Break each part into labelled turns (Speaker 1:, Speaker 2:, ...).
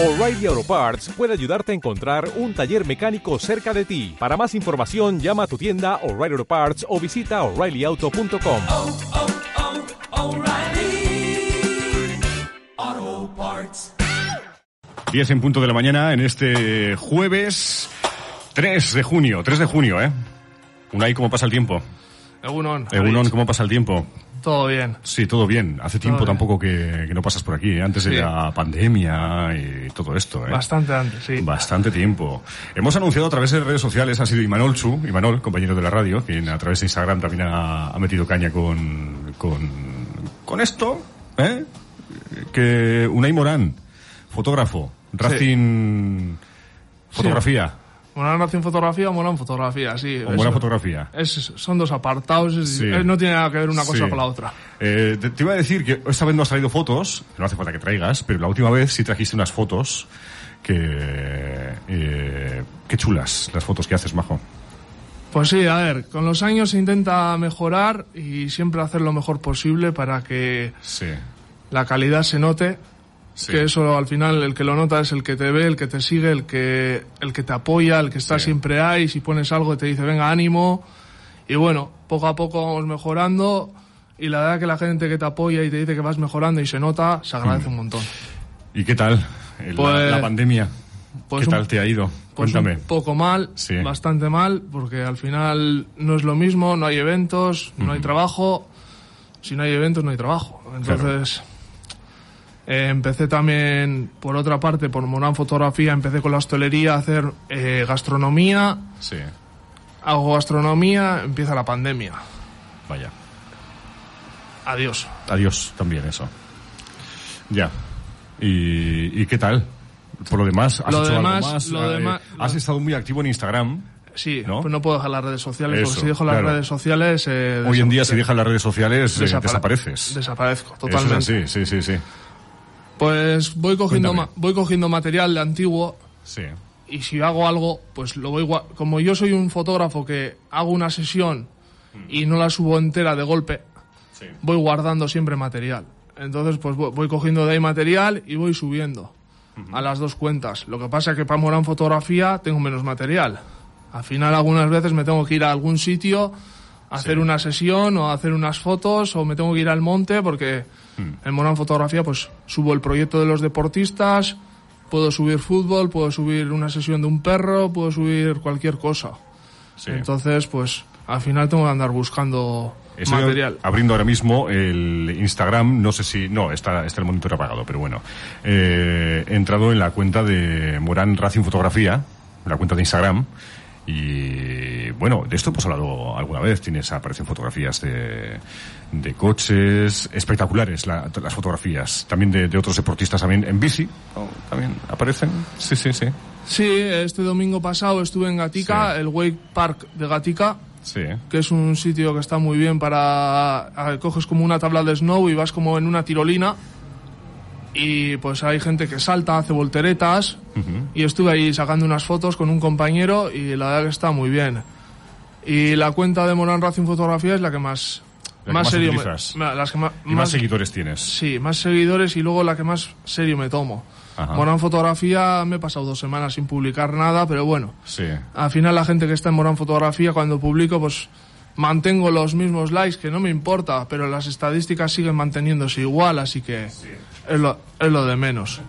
Speaker 1: O'Reilly Auto Parts puede ayudarte a encontrar un taller mecánico cerca de ti. Para más información, llama a tu tienda O'Reilly Auto Parts o visita oreillyauto.com.
Speaker 2: oh, oh, O'Reilly Auto Parts.
Speaker 3: 10 en punto de la mañana en este jueves 3 de junio. 3 de junio, ¿eh? Unai, ¿cómo pasa el tiempo?
Speaker 4: Egunon.
Speaker 3: Egunon. ¿cómo pasa el tiempo?
Speaker 4: Todo bien.
Speaker 3: Sí, todo bien. Hace tiempo
Speaker 4: bien.
Speaker 3: tampoco que, que no pasas por aquí, ¿eh? antes de la pandemia y todo esto, ¿eh?
Speaker 4: Bastante antes, sí.
Speaker 3: Bastante tiempo. Hemos anunciado a través de redes sociales, ha sido Imanol Chu, Imanol, compañero de la radio, quien a través de Instagram también ha, ha metido caña con, con, con esto, ¿eh? Que Unai Morán, fotógrafo, Racing Fotografía,
Speaker 4: Molan Racing Fotografía o Molan Fotografía, sí.
Speaker 3: o buena
Speaker 4: Es-
Speaker 3: fotografía.
Speaker 4: es- son dos apartados, es-
Speaker 3: Sí.
Speaker 4: es- no tiene nada que ver una cosa
Speaker 3: Sí.
Speaker 4: con la otra.
Speaker 3: Eh, te, te iba a decir que esta vez no has traído fotos, no hace falta que traigas, pero la última vez sí trajiste unas fotos que... Eh, qué chulas las fotos que haces, Majo.
Speaker 4: Pues sí, a ver, con los años se intenta mejorar y siempre hacer lo mejor posible para que
Speaker 3: Sí.
Speaker 4: la calidad se note.
Speaker 3: Sí.
Speaker 4: Que eso al final el que lo nota es el que te ve, el que te sigue, el que, el que te apoya, el que está
Speaker 3: Sí.
Speaker 4: siempre ahí. Si pones algo te dice, venga, ánimo. Y bueno, poco a poco vamos mejorando. Y la verdad que la gente que te apoya y te dice que vas mejorando y se nota, se agradece un montón.
Speaker 3: ¿Y qué tal el-
Speaker 4: Pues-
Speaker 3: la, pandemia?
Speaker 4: pues
Speaker 3: ¿Qué
Speaker 4: un-
Speaker 3: tal te ha ido?
Speaker 4: Pues
Speaker 3: Cuéntame.
Speaker 4: un poco mal,
Speaker 3: Sí.
Speaker 4: bastante mal, porque al final no es lo mismo, no hay eventos, no hay trabajo. Si no hay eventos, no hay trabajo. Entonces, eh, empecé también, por otra parte, por Morán Fotografía, empecé con la hostelería a hacer eh, gastronomía.
Speaker 3: Sí,
Speaker 4: Hago gastronomía, empieza la pandemia.
Speaker 3: vaya.
Speaker 4: Adiós.
Speaker 3: Adiós también eso. Ya. ¿Y, y qué tal? Por lo demás, ¿has
Speaker 4: Lo
Speaker 3: hecho
Speaker 4: demás-
Speaker 3: algo más?
Speaker 4: lo
Speaker 3: Eh,
Speaker 4: demás-
Speaker 3: has estado muy activo en Instagram.
Speaker 4: Sí,
Speaker 3: ¿No?
Speaker 4: pues no puedo dejar las redes sociales,
Speaker 3: Eso,
Speaker 4: porque si dejo las
Speaker 3: claro.
Speaker 4: redes sociales... eh,
Speaker 3: Hoy en día, si dejas las redes sociales, eh,
Speaker 4: desapare-
Speaker 3: desapareces.
Speaker 4: Desaparezco,
Speaker 3: Eso
Speaker 4: totalmente.
Speaker 3: es así, sí, sí, sí.
Speaker 4: Pues voy cogiendo, ma- voy cogiendo material de antiguo
Speaker 3: Sí,
Speaker 4: y si hago algo, pues lo voy como yo soy un fotógrafo que hago una sesión y no la subo entera de golpe,
Speaker 3: sí.
Speaker 4: voy guardando siempre material. Entonces, pues voy, cogiendo de ahí material y voy subiendo a las dos cuentas. Lo que pasa es que para Morán Fotografía tengo menos material. Al final, algunas veces me tengo que ir a algún sitio a hacer una sesión o a hacer unas fotos o me tengo que ir al monte porque en Morán Fotografía pues subo el proyecto de los deportistas, puedo subir fútbol, puedo subir una sesión de un perro, puedo subir cualquier cosa.
Speaker 3: sí.
Speaker 4: Entonces, pues al final tengo que andar buscando
Speaker 3: Estoy
Speaker 4: material.
Speaker 3: abriendo ahora mismo el Instagram, no sé si... No, está, está el monitor apagado, pero bueno. Eh, he entrado en la cuenta de Morán Racing Fotografía, la cuenta de Instagram, y bueno, de esto hemos hablado alguna vez. Tienes, aparecen fotografías de, de coches espectaculares, la- las fotografías. También de, de otros deportistas también en bici, ¿no? también aparecen. Sí, sí, sí.
Speaker 4: Sí, este domingo pasado estuve en Gatica,
Speaker 3: Sí.
Speaker 4: el Wake Park de Gatica,
Speaker 3: Sí,
Speaker 4: que es un sitio que está muy bien para... a- Coges como una tabla de snow y vas como en una tirolina y pues hay gente que salta, hace volteretas y estuve ahí sacando unas fotos con un compañero y la verdad que está muy bien. Y la cuenta de Morán Racing Fotografía es la que más...
Speaker 3: La que más
Speaker 4: serio me- las que ma-
Speaker 3: y más seguidores tienes.
Speaker 4: Sí, más seguidores y luego la que más serio me tomo.
Speaker 3: Ajá.
Speaker 4: Morán Fotografía me he pasado dos semanas sin publicar nada, pero bueno,
Speaker 3: Sí.
Speaker 4: al final la gente que está en Morán Fotografía cuando publico pues mantengo los mismos likes, que no me importa, pero las estadísticas siguen manteniéndose igual, así que es, lo, es lo de menos.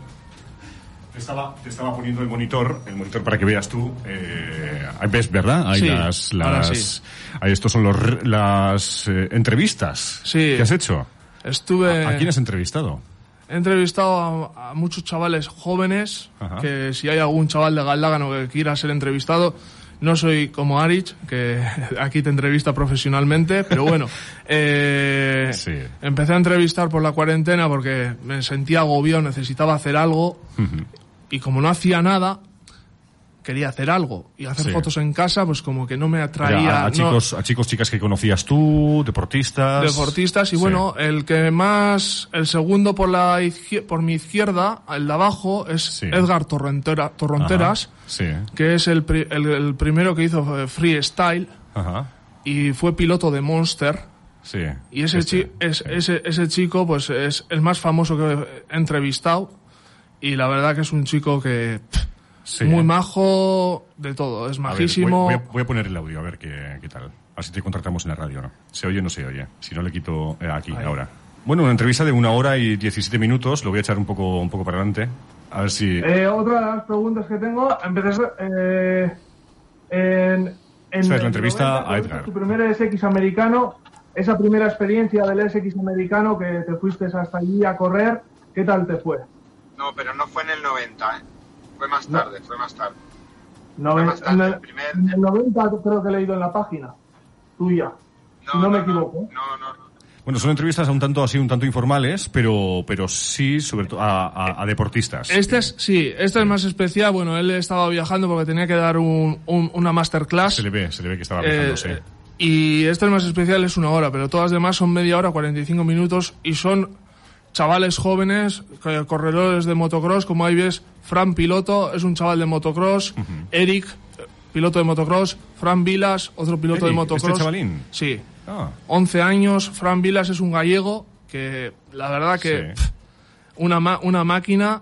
Speaker 3: Te estaba, te estaba poniendo el monitor, el monitor para que veas tú. Eh, ves, ¿verdad? Hay
Speaker 4: Sí,
Speaker 3: las, las,
Speaker 4: sí.
Speaker 3: ahí estos son los, las eh, entrevistas
Speaker 4: Sí.
Speaker 3: que has hecho.
Speaker 4: Estuve...
Speaker 3: ¿A quién has entrevistado?
Speaker 4: He entrevistado a, a muchos chavales jóvenes,
Speaker 3: Ajá.
Speaker 4: que si hay algún chaval de Galdágano que quiera ser entrevistado, no soy como Arich, que aquí te entrevista profesionalmente, pero bueno, eh,
Speaker 3: Sí.
Speaker 4: empecé a entrevistar por la cuarentena porque me sentía agobiado, necesitaba hacer algo, y como no hacía nada, quería hacer algo. Y hacer
Speaker 3: Sí.
Speaker 4: fotos en casa, pues como que no me atraía.
Speaker 3: a, a
Speaker 4: no-
Speaker 3: chicos, a chicos, chicas que conocías tú, deportistas.
Speaker 4: deportistas y
Speaker 3: Sí.
Speaker 4: bueno el que más el segundo por la por mi izquierda el de abajo es
Speaker 3: Sí.
Speaker 4: Edgar Torrentera- Torronteras que es el, pri- el, el primero que hizo eh, freestyle
Speaker 3: Ajá.
Speaker 4: y fue piloto de Monster
Speaker 3: Sí.
Speaker 4: y ese,
Speaker 3: Este,
Speaker 4: chi- es-
Speaker 3: sí.
Speaker 4: ese, ese chico pues es el más famoso que he entrevistado y la verdad que es un chico que pff,
Speaker 3: Sí.
Speaker 4: muy majo de todo, es
Speaker 3: A ver,
Speaker 4: majísimo.
Speaker 3: voy, voy a, voy a poner el audio, a ver qué, qué tal. Así te contratamos en la radio, ¿no? ¿Se oye o no se oye? Si no, le quito eh, aquí,
Speaker 4: Ahí.
Speaker 3: ahora. Bueno, una entrevista de una hora y 17 minutos. Lo voy a echar un poco, un poco para adelante. A ver si...
Speaker 4: Eh, otra de las preguntas que tengo, empecé eh, en, en
Speaker 3: Esa es la entrevista
Speaker 4: 90,
Speaker 3: a Edgar.
Speaker 4: Tu primer SX americano, esa primera experiencia del SX americano que te fuiste hasta allí a correr, ¿qué tal te fue?
Speaker 5: No, pero no fue en el 90, ¿eh? Fue más
Speaker 4: No.
Speaker 5: tarde, fue más tarde.
Speaker 4: No,
Speaker 5: Fue
Speaker 4: en,
Speaker 5: más tarde,
Speaker 4: en el,
Speaker 5: el primer-
Speaker 4: en el 90 creo que he leído en la página tuya, no, me equivoco.
Speaker 5: No, no, no.
Speaker 3: Bueno, son entrevistas un tanto así, un tanto informales, pero, pero sí, sobre todo, a, a- a deportistas.
Speaker 4: Este es, sí, este es más especial. Bueno, él estaba viajando porque tenía que dar un, un- una masterclass.
Speaker 3: Se le ve, se le ve que estaba
Speaker 4: Eh,
Speaker 3: viajando, sí.
Speaker 4: eh, y este es más especial, es una hora, pero todas las demás son media hora, 45 minutos y son chavales jóvenes, que- corredores de motocross, como ahí ves, Fran Piloto es un chaval de motocross, Eric, eh, piloto de motocross, Fran Vilas, otro piloto de
Speaker 3: Eric,
Speaker 4: motocross.
Speaker 3: ¿este chavalín?
Speaker 4: Sí,
Speaker 3: Ah,
Speaker 4: 11 años, Fran Vilas es un gallego que la verdad que
Speaker 3: Sí.
Speaker 4: pff, una, ma- una máquina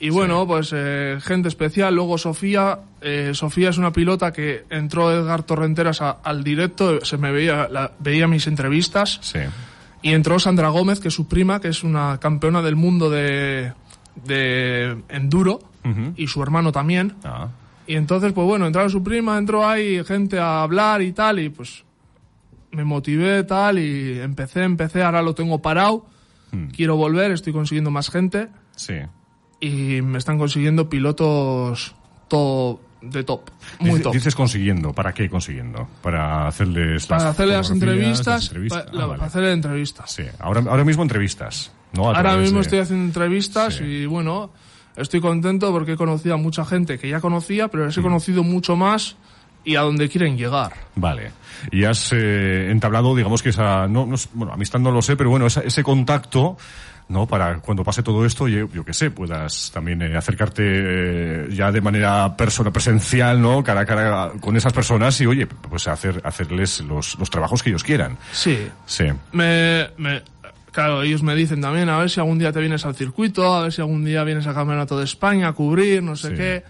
Speaker 4: y bueno, pues eh, gente especial. Luego Sofía, eh, Sofía es una pilota que entró Edgar Torrenteras a- al directo, se me veía, la- veía mis entrevistas
Speaker 3: sí.
Speaker 4: Y entró Sandra Gómez, que es su prima, que es una campeona del mundo de, de enduro y su hermano también.
Speaker 3: Ah,
Speaker 4: Y entonces, pues bueno, entraron su prima, entró ahí gente a hablar y tal, y pues me motivé tal, y empecé, empecé, ahora lo tengo parado,
Speaker 3: Hmm.
Speaker 4: quiero volver, estoy consiguiendo más gente,
Speaker 3: sí.
Speaker 4: y me están consiguiendo pilotos todo de top, muy
Speaker 3: Dice-
Speaker 4: top.
Speaker 3: Dices consiguiendo. ¿Para qué consiguiendo? Para hacerles las
Speaker 4: Para hacerle las entrevistas,
Speaker 3: las entrevistas.
Speaker 4: pa-
Speaker 3: Ah,
Speaker 4: la-
Speaker 3: vale.
Speaker 4: para hacerle entrevistas.
Speaker 3: Sí, ahora, ahora mismo entrevistas. ¿no? A
Speaker 4: Ahora mismo
Speaker 3: de-
Speaker 4: estoy haciendo entrevistas
Speaker 3: Sí.
Speaker 4: y bueno, estoy contento porque he conocido a mucha gente que ya conocía, pero les he conocido mucho más y a donde quieren llegar.
Speaker 3: Vale. Y has eh, entablado, digamos que esa, no, no, bueno, amistad no lo sé, pero bueno, esa- ese contacto, ¿no? Para cuando pase todo esto, yo, yo qué sé, puedas también eh, acercarte eh, ya de manera persona presencial, ¿no? Cara a cara con esas personas y, oye, pues hacer, hacerles los, los trabajos que ellos quieran.
Speaker 4: Sí,
Speaker 3: Sí.
Speaker 4: me, me- claro, ellos me dicen también, a ver si algún día te vienes al circuito, a ver si algún día vienes al Campeonato de España a cubrir, no sé
Speaker 3: Sí.
Speaker 4: qué.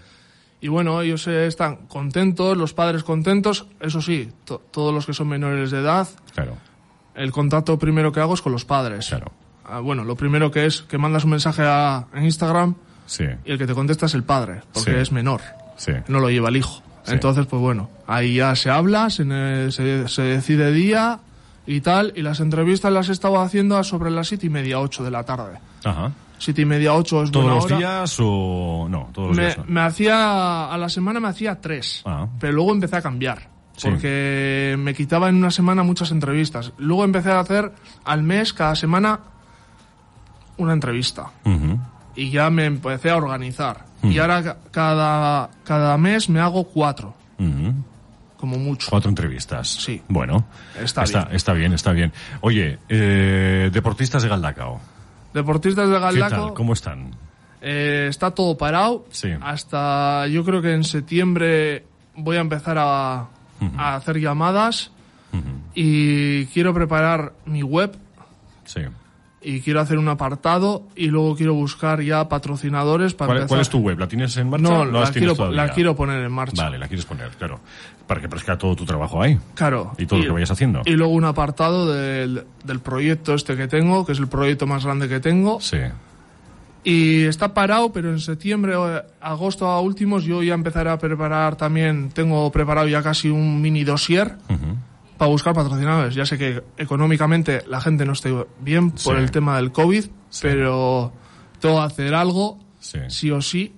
Speaker 4: Y bueno, ellos eh, están contentos, los padres contentos, eso sí, to- todos los que son menores de edad,
Speaker 3: Claro,
Speaker 4: el contacto primero que hago es con los padres.
Speaker 3: claro.
Speaker 4: Ah, bueno, lo primero que es que mandas un mensaje a, en Instagram
Speaker 3: Sí,
Speaker 4: y el que te contesta es el padre, porque
Speaker 3: Sí.
Speaker 4: es menor,
Speaker 3: sí.
Speaker 4: no lo lleva el hijo. Entonces, pues bueno, ahí ya se habla, se, se, se decide día y tal, y las entrevistas las he estado haciendo a sobre las siete y media, ocho de la tarde.
Speaker 3: Ajá.
Speaker 4: Siete y media, ocho es
Speaker 3: ¿Todos
Speaker 4: buena
Speaker 3: los
Speaker 4: hora.
Speaker 3: días o no? Todos los
Speaker 4: Me,
Speaker 3: días. no.
Speaker 4: me hacía, a la semana me hacía tres,
Speaker 3: Ah.
Speaker 4: pero luego empecé a cambiar. Porque me quitaba en una semana muchas entrevistas. Luego empecé a hacer al mes, cada semana, una entrevista. Y ya me empecé a organizar. Y ahora ca- cada, cada mes me hago cuatro, como mucho.
Speaker 3: Cuatro entrevistas.
Speaker 4: Sí.
Speaker 3: Bueno.
Speaker 4: Está
Speaker 3: está,
Speaker 4: bien.
Speaker 3: está bien, está bien. Oye, eh, deportistas de Galdacao.
Speaker 4: Deportistas de
Speaker 3: ¿Qué
Speaker 4: Galdaco,
Speaker 3: tal? ¿Cómo están?
Speaker 4: eh, está todo parado.
Speaker 3: Sí.
Speaker 4: Hasta yo creo que en septiembre voy a empezar a, a hacer llamadas y quiero preparar mi web
Speaker 3: Sí.
Speaker 4: Y quiero hacer un apartado y luego quiero buscar ya patrocinadores para
Speaker 3: ¿Cuál,
Speaker 4: empezar.
Speaker 3: cuál es tu web? ¿La tienes en marcha?
Speaker 4: No,
Speaker 3: las
Speaker 4: la, quiero,
Speaker 3: todavía?
Speaker 4: la quiero poner en marcha.
Speaker 3: Vale, la quieres poner, claro. Para que parezca todo tu trabajo ahí.
Speaker 4: Claro.
Speaker 3: Y todo lo que vayas haciendo.
Speaker 4: Y luego un apartado del, del proyecto este que tengo, que es el proyecto más grande que tengo.
Speaker 3: Sí.
Speaker 4: Y está parado, pero en septiembre o agosto a últimos yo ya empezaré a preparar también, tengo preparado ya casi un mini dossier
Speaker 3: Ujú.
Speaker 4: Para buscar patrocinadores. Ya sé que económicamente la gente no está bien por
Speaker 3: Sí.
Speaker 4: el tema del COVID, pero tengo que hacer algo,
Speaker 3: Sí.
Speaker 4: sí o sí,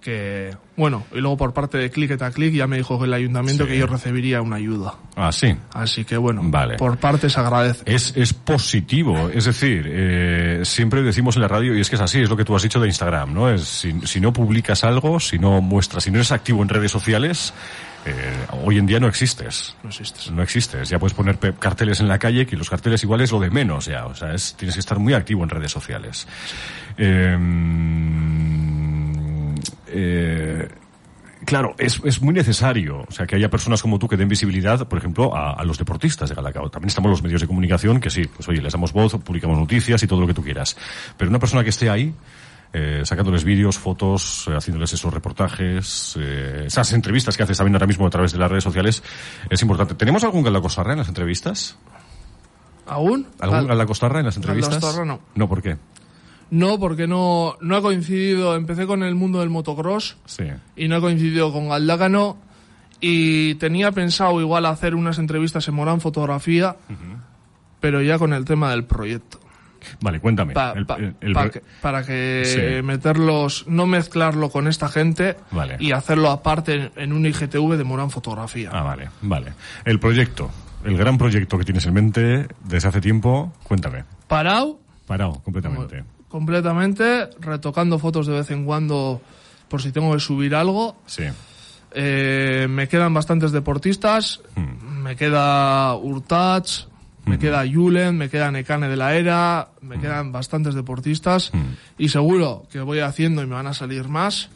Speaker 4: que, bueno, y luego por parte de Click a Click ya me dijo que el ayuntamiento
Speaker 3: Sí.
Speaker 4: que yo recibiría una ayuda.
Speaker 3: Ah, sí.
Speaker 4: Así que bueno,
Speaker 3: Vale.
Speaker 4: por parte se agradece.
Speaker 3: Es, es positivo, es decir, eh, siempre decimos en la radio, y es que es así, es lo que tú has dicho de Instagram, ¿no? Es, si, si no publicas algo, si no muestras, si no eres activo en redes sociales, eh, hoy en día no existes.
Speaker 4: No existe.
Speaker 3: No existes. Ya puedes poner carteles en la calle, que los carteles igual es lo de menos ya. O sea, es, tienes que estar muy activo en redes sociales. Eh, eh, Claro, es, es muy necesario, o sea, que haya personas como tú que den visibilidad, por ejemplo, a, a los deportistas de Galacao. También estamos los medios de comunicación, que sí, pues oye, les damos voz, publicamos noticias y todo lo que tú quieras. Pero una persona que esté ahí, eh, sacándoles vídeos, fotos, eh, haciéndoles esos reportajes, eh, esas entrevistas que haces también ahora mismo a través de las redes sociales, es importante. ¿Tenemos algún Galacostarra en las entrevistas?
Speaker 4: ¿Aún?
Speaker 3: ¿Algún
Speaker 4: Gal-
Speaker 3: Galacostarra en las entrevistas?
Speaker 4: Galdostarra no.
Speaker 3: No, ¿por qué?
Speaker 4: No, porque no, no ha coincidido. Empecé con el mundo del motocross
Speaker 3: Sí.
Speaker 4: y no ha coincidido con Galdácano. Y tenía pensado igual hacer unas entrevistas en Morán Fotografía, pero ya con el tema del proyecto.
Speaker 3: Vale, cuéntame.
Speaker 4: Pa-
Speaker 3: El-
Speaker 4: pa-
Speaker 3: el- el-
Speaker 4: pa que- para que
Speaker 3: Sí.
Speaker 4: meterlos, no mezclarlo con esta gente
Speaker 3: Vale.
Speaker 4: y hacerlo aparte en, en un IGTV de Morán Fotografía.
Speaker 3: Ah, vale, vale. El proyecto, el gran proyecto que tienes en mente desde hace tiempo, cuéntame.
Speaker 4: Parado
Speaker 3: Parado, completamente.
Speaker 4: Completamente, retocando fotos de vez en cuando por si tengo que subir algo.
Speaker 3: Sí.
Speaker 4: Eh, me quedan bastantes deportistas.
Speaker 3: Hmm.
Speaker 4: Me queda Urtats, me queda Julen, me queda Nekane de la Era,
Speaker 3: Hmm.
Speaker 4: me quedan bastantes deportistas. Y seguro que voy haciendo y me van a salir más.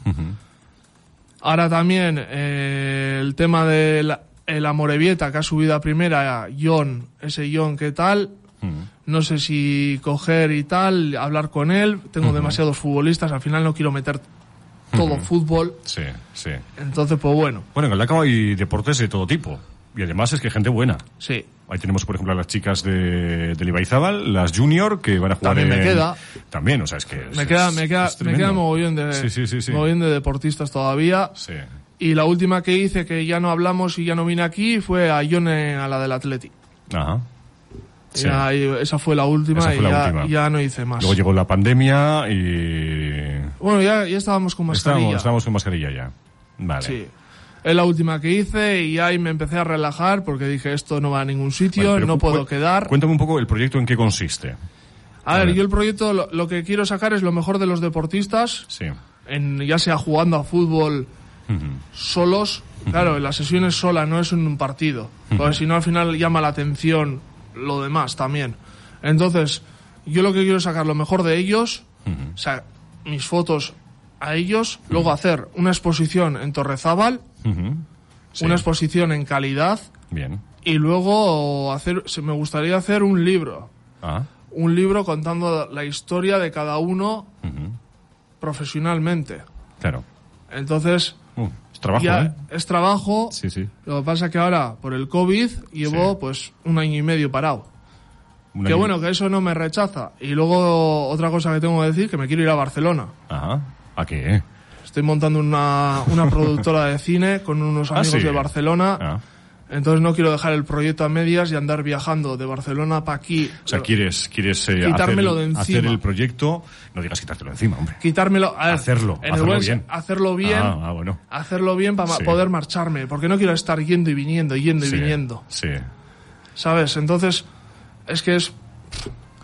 Speaker 4: Ahora también eh, el tema de la, el Amorebieta que ha subido a primera, John, ese John, ¿qué tal? No sé si coger y tal, hablar con él. Tengo demasiados futbolistas, al final no quiero meter todo fútbol.
Speaker 3: Sí, sí.
Speaker 4: Entonces, pues bueno,
Speaker 3: Bueno, en Galdacao hay deportes de todo tipo. Y además es que gente buena.
Speaker 4: sí.
Speaker 3: Ahí tenemos, por ejemplo, a las chicas de, del Ibaizábal, las junior, que van a jugar
Speaker 4: También me
Speaker 3: en-
Speaker 4: queda.
Speaker 3: También, o sea, es que... es-
Speaker 4: Me queda,
Speaker 3: es-
Speaker 4: me queda, me mogollón de,
Speaker 3: Sí, sí, sí, sí.
Speaker 4: mogollón de deportistas todavía.
Speaker 3: Sí.
Speaker 4: Y la última que hice, que ya no hablamos y ya no vine aquí, fue a John en- a la del Atleti.
Speaker 3: Ajá. Sí.
Speaker 4: Ya, esa fue la última
Speaker 3: fue
Speaker 4: y
Speaker 3: la
Speaker 4: ya,
Speaker 3: última.
Speaker 4: ya no hice más.
Speaker 3: Luego llegó la pandemia y...
Speaker 4: Bueno, ya, ya estábamos con mascarilla.
Speaker 3: Estábamos, estábamos con mascarilla ya. Vale.
Speaker 4: Sí. Es la última que hice y ahí me empecé a relajar porque dije esto no va a ningún sitio,
Speaker 3: Vale,
Speaker 4: no puedo quedar.
Speaker 3: Cuéntame un poco el proyecto en qué consiste.
Speaker 4: A ver,
Speaker 3: Vale.
Speaker 4: yo el proyecto lo, lo que quiero sacar es lo mejor de los deportistas,
Speaker 3: Sí.
Speaker 4: en, ya sea jugando a fútbol
Speaker 3: Ujú.
Speaker 4: solos. Claro, en las sesiones sola no es un partido, porque si no al final llama la atención lo demás también. Entonces, yo lo que quiero es sacar lo mejor de ellos, o sea, mis fotos a ellos, luego hacer una exposición en Torrezábal.
Speaker 3: Sí.
Speaker 4: una exposición en calidad
Speaker 3: Bien.
Speaker 4: y luego hacer, me gustaría hacer un libro,
Speaker 3: Ah.
Speaker 4: un libro contando la historia de cada uno profesionalmente.
Speaker 3: Claro.
Speaker 4: Entonces,
Speaker 3: Uh, es trabajo,
Speaker 4: ya
Speaker 3: ¿eh?
Speaker 4: es trabajo.
Speaker 3: Sí, sí.
Speaker 4: Lo que pasa es que ahora, por el COVID, llevo
Speaker 3: Sí.
Speaker 4: pues un año y medio parado.
Speaker 3: Un
Speaker 4: Que
Speaker 3: año-
Speaker 4: bueno, que eso no me rechaza. Y luego otra cosa que tengo que decir, que me quiero ir a Barcelona.
Speaker 3: Ajá. ¿A qué?
Speaker 4: Estoy montando una, una productora de cine con unos
Speaker 3: Ah,
Speaker 4: amigos
Speaker 3: sí.
Speaker 4: de Barcelona.
Speaker 3: Ah.
Speaker 4: Entonces no quiero dejar el proyecto a medias y andar viajando de Barcelona para aquí.
Speaker 3: O sea, quieres, quieres eh,
Speaker 4: Quitármelo
Speaker 3: hacer,
Speaker 4: de encima.
Speaker 3: hacer el proyecto. No digas quitártelo encima, hombre.
Speaker 4: Quitármelo. a ver,
Speaker 3: Hacerlo,
Speaker 4: en el
Speaker 3: hacerlo
Speaker 4: buen-
Speaker 3: bien.
Speaker 4: Hacerlo bien.
Speaker 3: Ah, ah, bueno.
Speaker 4: Hacerlo bien para
Speaker 3: Sí.
Speaker 4: poder marcharme. Porque no quiero estar yendo y viniendo, yendo y viniendo.
Speaker 3: Sí.
Speaker 4: ¿Sabes? Entonces, es que es.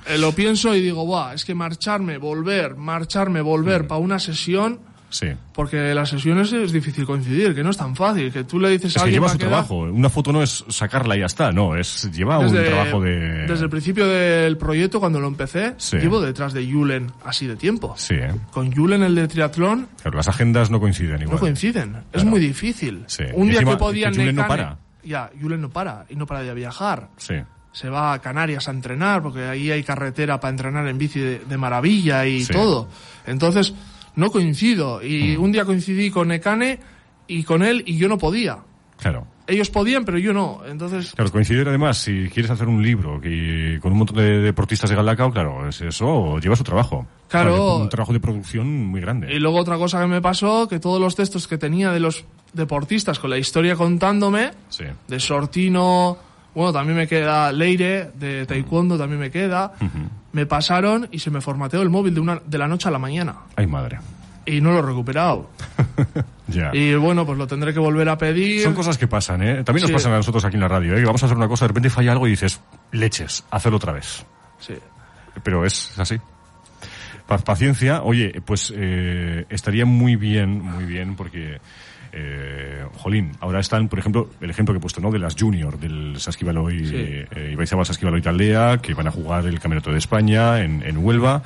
Speaker 4: eh, lo pienso y digo, Buah, es que marcharme, volver, marcharme, volver
Speaker 3: Mm.
Speaker 4: para una sesión,
Speaker 3: Sí.
Speaker 4: porque las sesiones es difícil coincidir, que no es tan fácil, que tú le dices
Speaker 3: Es
Speaker 4: a
Speaker 3: que
Speaker 4: alguien
Speaker 3: lleva
Speaker 4: va
Speaker 3: su trabajo. Una foto no es sacarla y ya está. No, es lleva un trabajo de.
Speaker 4: desde el principio del proyecto, cuando lo empecé,
Speaker 3: Sí.
Speaker 4: llevo detrás de Julen así de tiempo.
Speaker 3: Sí, ¿eh?
Speaker 4: Con Julen el de triatlón
Speaker 3: Claro, las agendas no coinciden igual.
Speaker 4: no coinciden. Es muy difícil.
Speaker 3: Sí.
Speaker 4: Un
Speaker 3: Y
Speaker 4: día
Speaker 3: encima,
Speaker 4: que podía
Speaker 3: que Julen no para.
Speaker 4: Ya, Julen no para y no para de viajar.
Speaker 3: Sí.
Speaker 4: se va a Canarias a entrenar, porque ahí hay carretera para entrenar en bici de, de maravilla y
Speaker 3: Sí.
Speaker 4: todo. Entonces, no coincido. Y un día coincidí con Ekane y con él y yo no podía.
Speaker 3: Claro.
Speaker 4: Ellos podían, pero yo no. Entonces,
Speaker 3: Claro, coincidir además, si quieres hacer un libro que, con un montón de deportistas de Galdacao, claro, es eso lleva su trabajo.
Speaker 4: Claro.
Speaker 3: un trabajo de producción muy grande.
Speaker 4: y luego otra cosa que me pasó, que todos los textos que tenía de los deportistas con la historia contándome,
Speaker 3: Sí.
Speaker 4: de Sortino, bueno, también me queda Leire, de Taekwondo también me queda, me pasaron y se me formateó el móvil de, una, de la noche a la mañana.
Speaker 3: Ay, madre.
Speaker 4: Y no lo he recuperado.
Speaker 3: Ya.
Speaker 4: Y bueno, pues lo tendré que volver a pedir.
Speaker 3: Son cosas que pasan, ¿eh? También nos
Speaker 4: Sí.
Speaker 3: pasan a nosotros aquí en la radio, ¿eh? Que vamos a hacer una cosa, de repente falla algo y dices, leches, hacerlo otra vez.
Speaker 4: Sí.
Speaker 3: Pero es así. Pa- paciencia, oye, pues eh, estaría muy bien, muy bien, porque eh, jolín, ahora están, por ejemplo, el ejemplo que he puesto, ¿no? De las Junior, del Saskibaloy,
Speaker 4: Sí.
Speaker 3: eh, Ibaizabal Saskibaloy Taldea, que van a jugar el Campeonato de España en, en Huelva.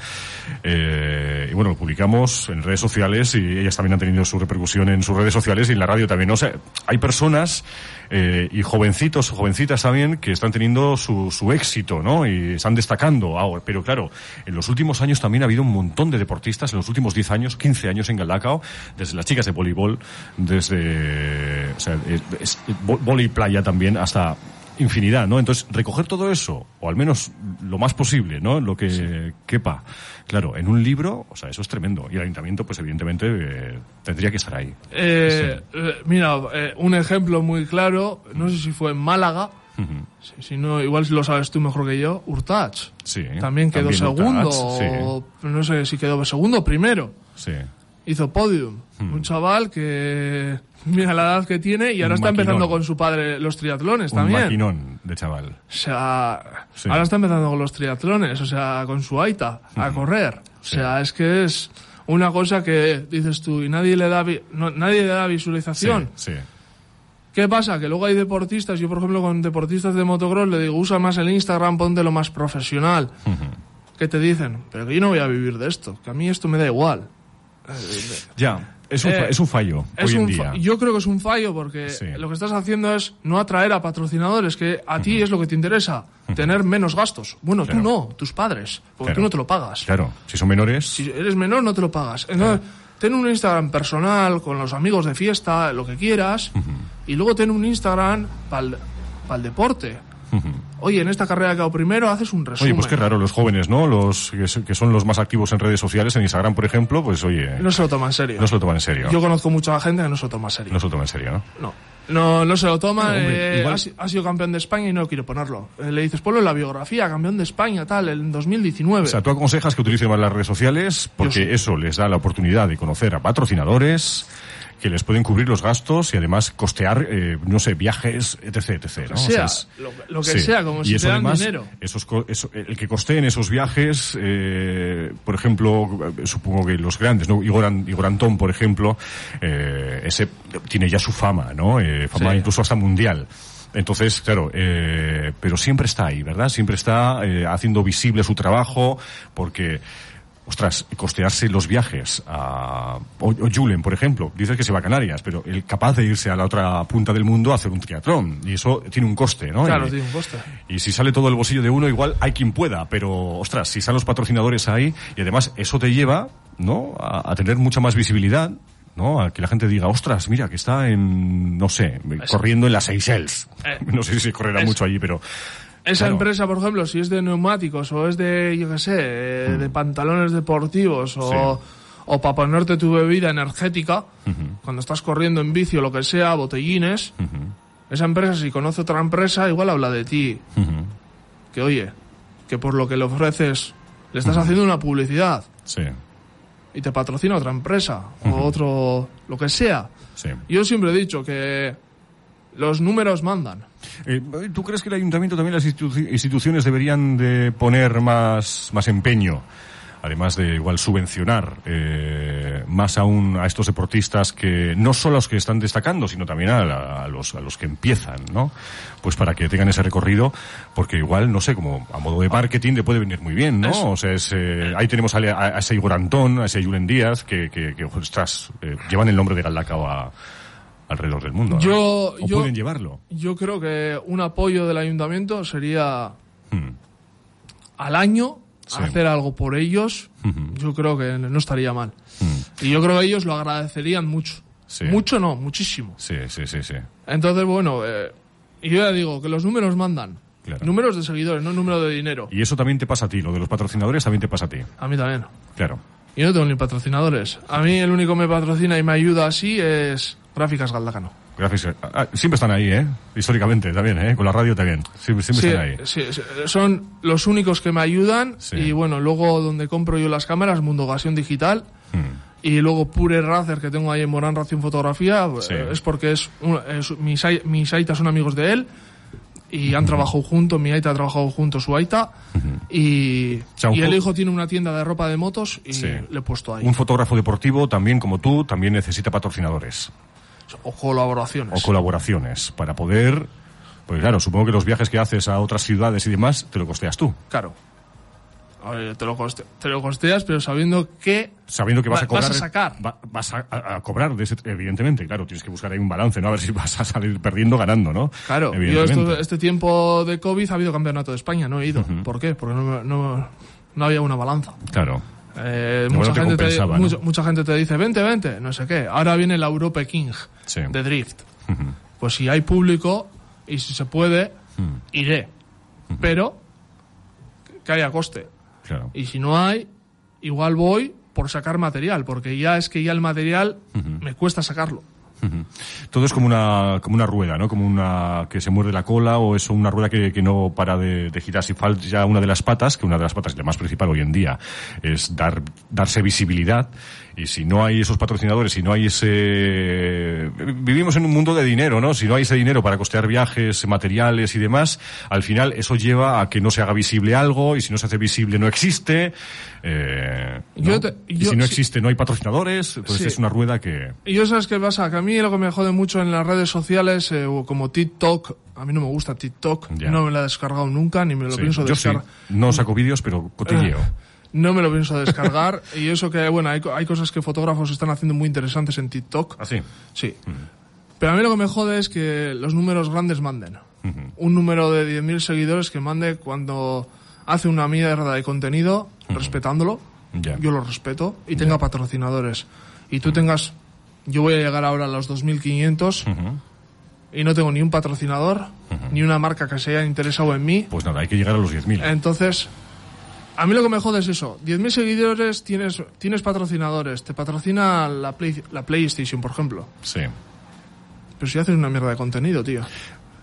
Speaker 3: Eh, y bueno, lo publicamos en redes sociales y ellas también han tenido su repercusión en sus redes sociales y en la radio también. O sea, hay personas eh, y jovencitos, jovencitas también, que están teniendo su, su éxito, ¿no? Y están destacando ahora. Pero claro, en los últimos años también ha habido un montón de deportistas, en los últimos 10 años, 15 años en Galdacao, desde las chicas de voleibol, desde, o sea, eh, es- vo- vóley playa también, hasta infinidad, ¿no? Entonces, recoger todo eso, o al menos lo más posible, ¿no? Lo que quepa. Claro, en un libro, o sea, eso es tremendo. Y el ayuntamiento, pues evidentemente, eh, tendría que estar ahí.
Speaker 4: Eh, eh, mira, eh, un ejemplo muy claro, no sé si fue en Málaga, si, si no, igual lo sabes tú mejor que yo, Urtach.
Speaker 3: Sí.
Speaker 4: También quedó
Speaker 3: también
Speaker 4: segundo,
Speaker 3: Urtach,
Speaker 4: o no sé si quedó segundo o primero.
Speaker 3: Sí.
Speaker 4: Hizo podium. Un chaval que mira la edad que tiene y ahora
Speaker 3: Un
Speaker 4: está empezando
Speaker 3: maquinón.
Speaker 4: con su padre los triatlones
Speaker 3: Un
Speaker 4: también.
Speaker 3: maquinón de chaval.
Speaker 4: O sea,
Speaker 3: Sí.
Speaker 4: ahora está empezando con los triatlones, o sea, con su aita, a correr. O sea, es que es una cosa que dices tú y nadie le da, vi- no- nadie le da visualización.
Speaker 3: Sí.
Speaker 4: ¿Qué pasa? Que luego hay deportistas, yo por ejemplo con deportistas de motocross le digo, usa más el Instagram, ponte lo más profesional. ¿Qué te dicen? Pero que yo no voy a vivir de esto, que a mí esto me da igual.
Speaker 3: Ya, es un,
Speaker 4: Eh,
Speaker 3: es un fallo
Speaker 4: Es
Speaker 3: hoy en día.
Speaker 4: yo creo que es un fallo porque
Speaker 3: Sí.
Speaker 4: lo que estás haciendo es no atraer a patrocinadores, que a ti es lo que te interesa, tener menos gastos. Bueno,
Speaker 3: Claro.
Speaker 4: tú no, tus padres, porque
Speaker 3: Claro.
Speaker 4: tú no te lo pagas.
Speaker 3: Claro, si son menores,
Speaker 4: Si eres menor no te lo pagas. Entonces, ten un Instagram personal con los amigos de fiesta, lo que quieras, y luego ten un Instagram para el deporte. Oye, en esta carrera que hago primero haces un resumen.
Speaker 3: Oye, pues qué raro, los jóvenes, ¿no? Los que son- los más activos en redes sociales, en Instagram, por ejemplo, pues oye,
Speaker 4: No se lo toma en serio.
Speaker 3: no se lo toman en serio.
Speaker 4: Yo conozco mucha gente que no se lo toma en serio.
Speaker 3: No se lo toman en serio, ¿no?
Speaker 4: No. No, no se lo toma.
Speaker 3: Hombre,
Speaker 4: eh,
Speaker 3: igual-
Speaker 4: ha, si- ha sido campeón de España y no quiere ponerlo. Eh, le dices, ponlo en la biografía, campeón de España, tal, en 2019.
Speaker 3: O sea, tú aconsejas que utilicen más las redes sociales porque eso les da la oportunidad de conocer a patrocinadores que les pueden cubrir los gastos y además costear, eh, no sé, viajes, etc, etc. ¿no? O
Speaker 4: sea,
Speaker 3: es-
Speaker 4: lo, lo que sea, como si
Speaker 3: y
Speaker 4: te
Speaker 3: eso
Speaker 4: dan
Speaker 3: además,
Speaker 4: dinero.
Speaker 3: Esos, eso- el que costeen esos viajes, eh, por ejemplo, eh, supongo que los grandes, ¿no? Igor, Igor Antón, por ejemplo, eh, ese tiene ya su fama, ¿no? Eh, fama
Speaker 4: Sí.
Speaker 3: incluso hasta mundial. Entonces, claro, eh, pero siempre está ahí, ¿verdad? Siempre está eh, haciendo visible su trabajo, porque, ostras, costearse los viajes a... O, o Julen, por ejemplo, dices que se va a Canarias, pero el capaz de irse a la otra punta del mundo a hacer un triatlón, y eso tiene un coste, ¿no?
Speaker 4: Claro,
Speaker 3: Y-
Speaker 4: tiene un coste.
Speaker 3: y si sale todo el bolsillo de uno, igual hay quien pueda, pero ostras, si están los patrocinadores ahí, y además eso te lleva, ¿no? A, a tener mucha más visibilidad, ¿no? A que la gente diga, ostras, mira, que está en, no sé, corriendo en las Seychelles.
Speaker 4: Eh,
Speaker 3: no sé si correrá
Speaker 4: es-
Speaker 3: mucho allí, pero.
Speaker 4: Esa
Speaker 3: claro,
Speaker 4: empresa, por ejemplo, si es de neumáticos o es de, yo qué sé, eh, de pantalones deportivos o,
Speaker 3: Mm. Sí.
Speaker 4: o para ponerte tu bebida energética, cuando estás corriendo en bici o lo que sea, botellines, esa empresa, si conoce otra empresa, igual habla de ti. Que oye, que por lo que le ofreces, le estás haciendo una publicidad
Speaker 3: Sí,
Speaker 4: y te patrocina otra empresa o otro, lo que sea.
Speaker 3: sí.
Speaker 4: Yo siempre he dicho que los números mandan.
Speaker 3: Eh, ¿Tú crees que el ayuntamiento también las institu- instituciones deberían de poner más, más empeño? Además de igual subvencionar eh, más aún a estos deportistas que no solo a los que están destacando, sino también a, la- a los, a los que empiezan, ¿no? Pues para que tengan ese recorrido, porque igual, no sé, como a modo de marketing le puede venir muy bien, ¿no?
Speaker 4: Eso.
Speaker 3: O sea, es, eh, ahí tenemos a, a- a ese Igor Antón, a ese Julen Díaz, que, que, que ostras, eh, llevan el nombre de Galdacao a- alrededor del mundo. ¿no?
Speaker 4: Yo-
Speaker 3: o
Speaker 4: yo-
Speaker 3: pueden llevarlo.
Speaker 4: Yo creo que un apoyo del ayuntamiento sería
Speaker 3: Hmm.
Speaker 4: al año
Speaker 3: Sí.
Speaker 4: hacer algo por ellos. Yo creo que no estaría mal.
Speaker 3: Hmm.
Speaker 4: Y yo creo que ellos lo agradecerían mucho.
Speaker 3: Sí.
Speaker 4: Mucho no, muchísimo.
Speaker 3: Sí, sí, sí, sí.
Speaker 4: Entonces, bueno, eh, y yo ya digo que los números mandan.
Speaker 3: Claro.
Speaker 4: Números de seguidores, no número de dinero.
Speaker 3: Y eso también te pasa a ti, lo de los patrocinadores también te pasa a ti.
Speaker 4: A mí también.
Speaker 3: Claro.
Speaker 4: Y no tengo ni patrocinadores. A mí el único que me patrocina y me ayuda así es Gráficas Galdacano.
Speaker 3: Gracias. Ah, siempre están ahí, ¿eh? Históricamente también, ¿eh? Con la radio también. Siempre, siempre
Speaker 4: Sí,
Speaker 3: están ahí.
Speaker 4: sí, sí, son los únicos que me ayudan. Y bueno, luego donde compro yo las cámaras, Mundo Ocasión Digital.
Speaker 3: Hmm.
Speaker 4: Y luego Pure Racer que tengo ahí en Morán Racing Fotografía,
Speaker 3: Sí.
Speaker 4: eh, es porque es, es- mis, mis aitas son amigos de él y han trabajado juntos, mi aita ha trabajado junto su aita y, y el hijo tiene una tienda de ropa de motos y
Speaker 3: Sí.
Speaker 4: le he puesto ahí.
Speaker 3: Un fotógrafo deportivo también, como tú, también necesita patrocinadores.
Speaker 4: O colaboraciones.
Speaker 3: o colaboraciones para poder. Pues claro, supongo que los viajes que haces a otras ciudades y demás te lo costeas tú,
Speaker 4: Claro. A ver, te, lo coste- te lo costeas, pero sabiendo que
Speaker 3: sabiendo que vas
Speaker 4: Va-
Speaker 3: a cobrar.
Speaker 4: vas a sacar.
Speaker 3: va- vas a, a- a cobrar, de ese- evidentemente, claro, tienes que buscar ahí un balance, ¿no? A ver si vas a salir perdiendo o ganando, ¿no?
Speaker 4: Claro, yo esto- este tiempo de COVID ha habido campeonato de España, no he ido. ¿Por qué? Porque no, no, no había una balanza.
Speaker 3: Claro.
Speaker 4: Eh, mucha, gente te,
Speaker 3: ¿no?
Speaker 4: mucha, mucha gente te dice, vente, vente, no sé qué. Ahora viene la Europe King
Speaker 3: Sí.
Speaker 4: de Drift. Pues si hay público y si se puede,
Speaker 3: Hmm.
Speaker 4: iré. Pero que haya coste.
Speaker 3: Claro.
Speaker 4: Y si no hay, igual voy por sacar material, porque ya es que ya el material me cuesta sacarlo.
Speaker 3: Todo es como una, como una rueda, ¿no? Como una que se muerde la cola o es una rueda que, que no para de, de girar. Si falta una de las patas, que una de las patas, la más principal hoy en día, es dar, darse visibilidad. Y si no hay esos patrocinadores, si no hay ese... Vivimos en un mundo de dinero, ¿no? Si no hay ese dinero para costear viajes, materiales y demás, al final eso lleva a que no se haga visible algo y si no se hace visible no existe. eh, ¿no?
Speaker 4: Yo te-
Speaker 3: y si no
Speaker 4: sí.
Speaker 3: existe no hay patrocinadores, entonces
Speaker 4: Sí.
Speaker 3: es una rueda que...
Speaker 4: Y yo sabes qué pasa, que a mí lo que me jode mucho en las redes sociales, eh, o como TikTok, a mí no me gusta TikTok,
Speaker 3: Ya.
Speaker 4: no me la he descargado nunca, ni me lo
Speaker 3: Sí,
Speaker 4: pienso descargar.
Speaker 3: No saco vídeos, pero cotilleo.
Speaker 4: No me lo pienso descargar, y eso que, bueno, hay, hay cosas que fotógrafos están haciendo muy interesantes en TikTok.
Speaker 3: Así.
Speaker 4: Sí. Pero a mí lo que me jode es que los números grandes manden. Un número de 10.000 seguidores que mande cuando hace una mierda de contenido, respetándolo.
Speaker 3: Ya.
Speaker 4: Yo lo respeto. Y tenga patrocinadores. Y tú tengas... Yo voy a llegar ahora a los 2.500 y no tengo ni un patrocinador, ni una marca que se haya interesado en mí.
Speaker 3: Pues nada, hay que llegar a los 10.000.
Speaker 4: Entonces, a mí lo que me jode es eso. 10.000 seguidores, tienes, tienes patrocinadores. Te patrocina la, Play- la PlayStation, por ejemplo.
Speaker 3: Sí.
Speaker 4: Pero si haces una mierda de contenido, tío.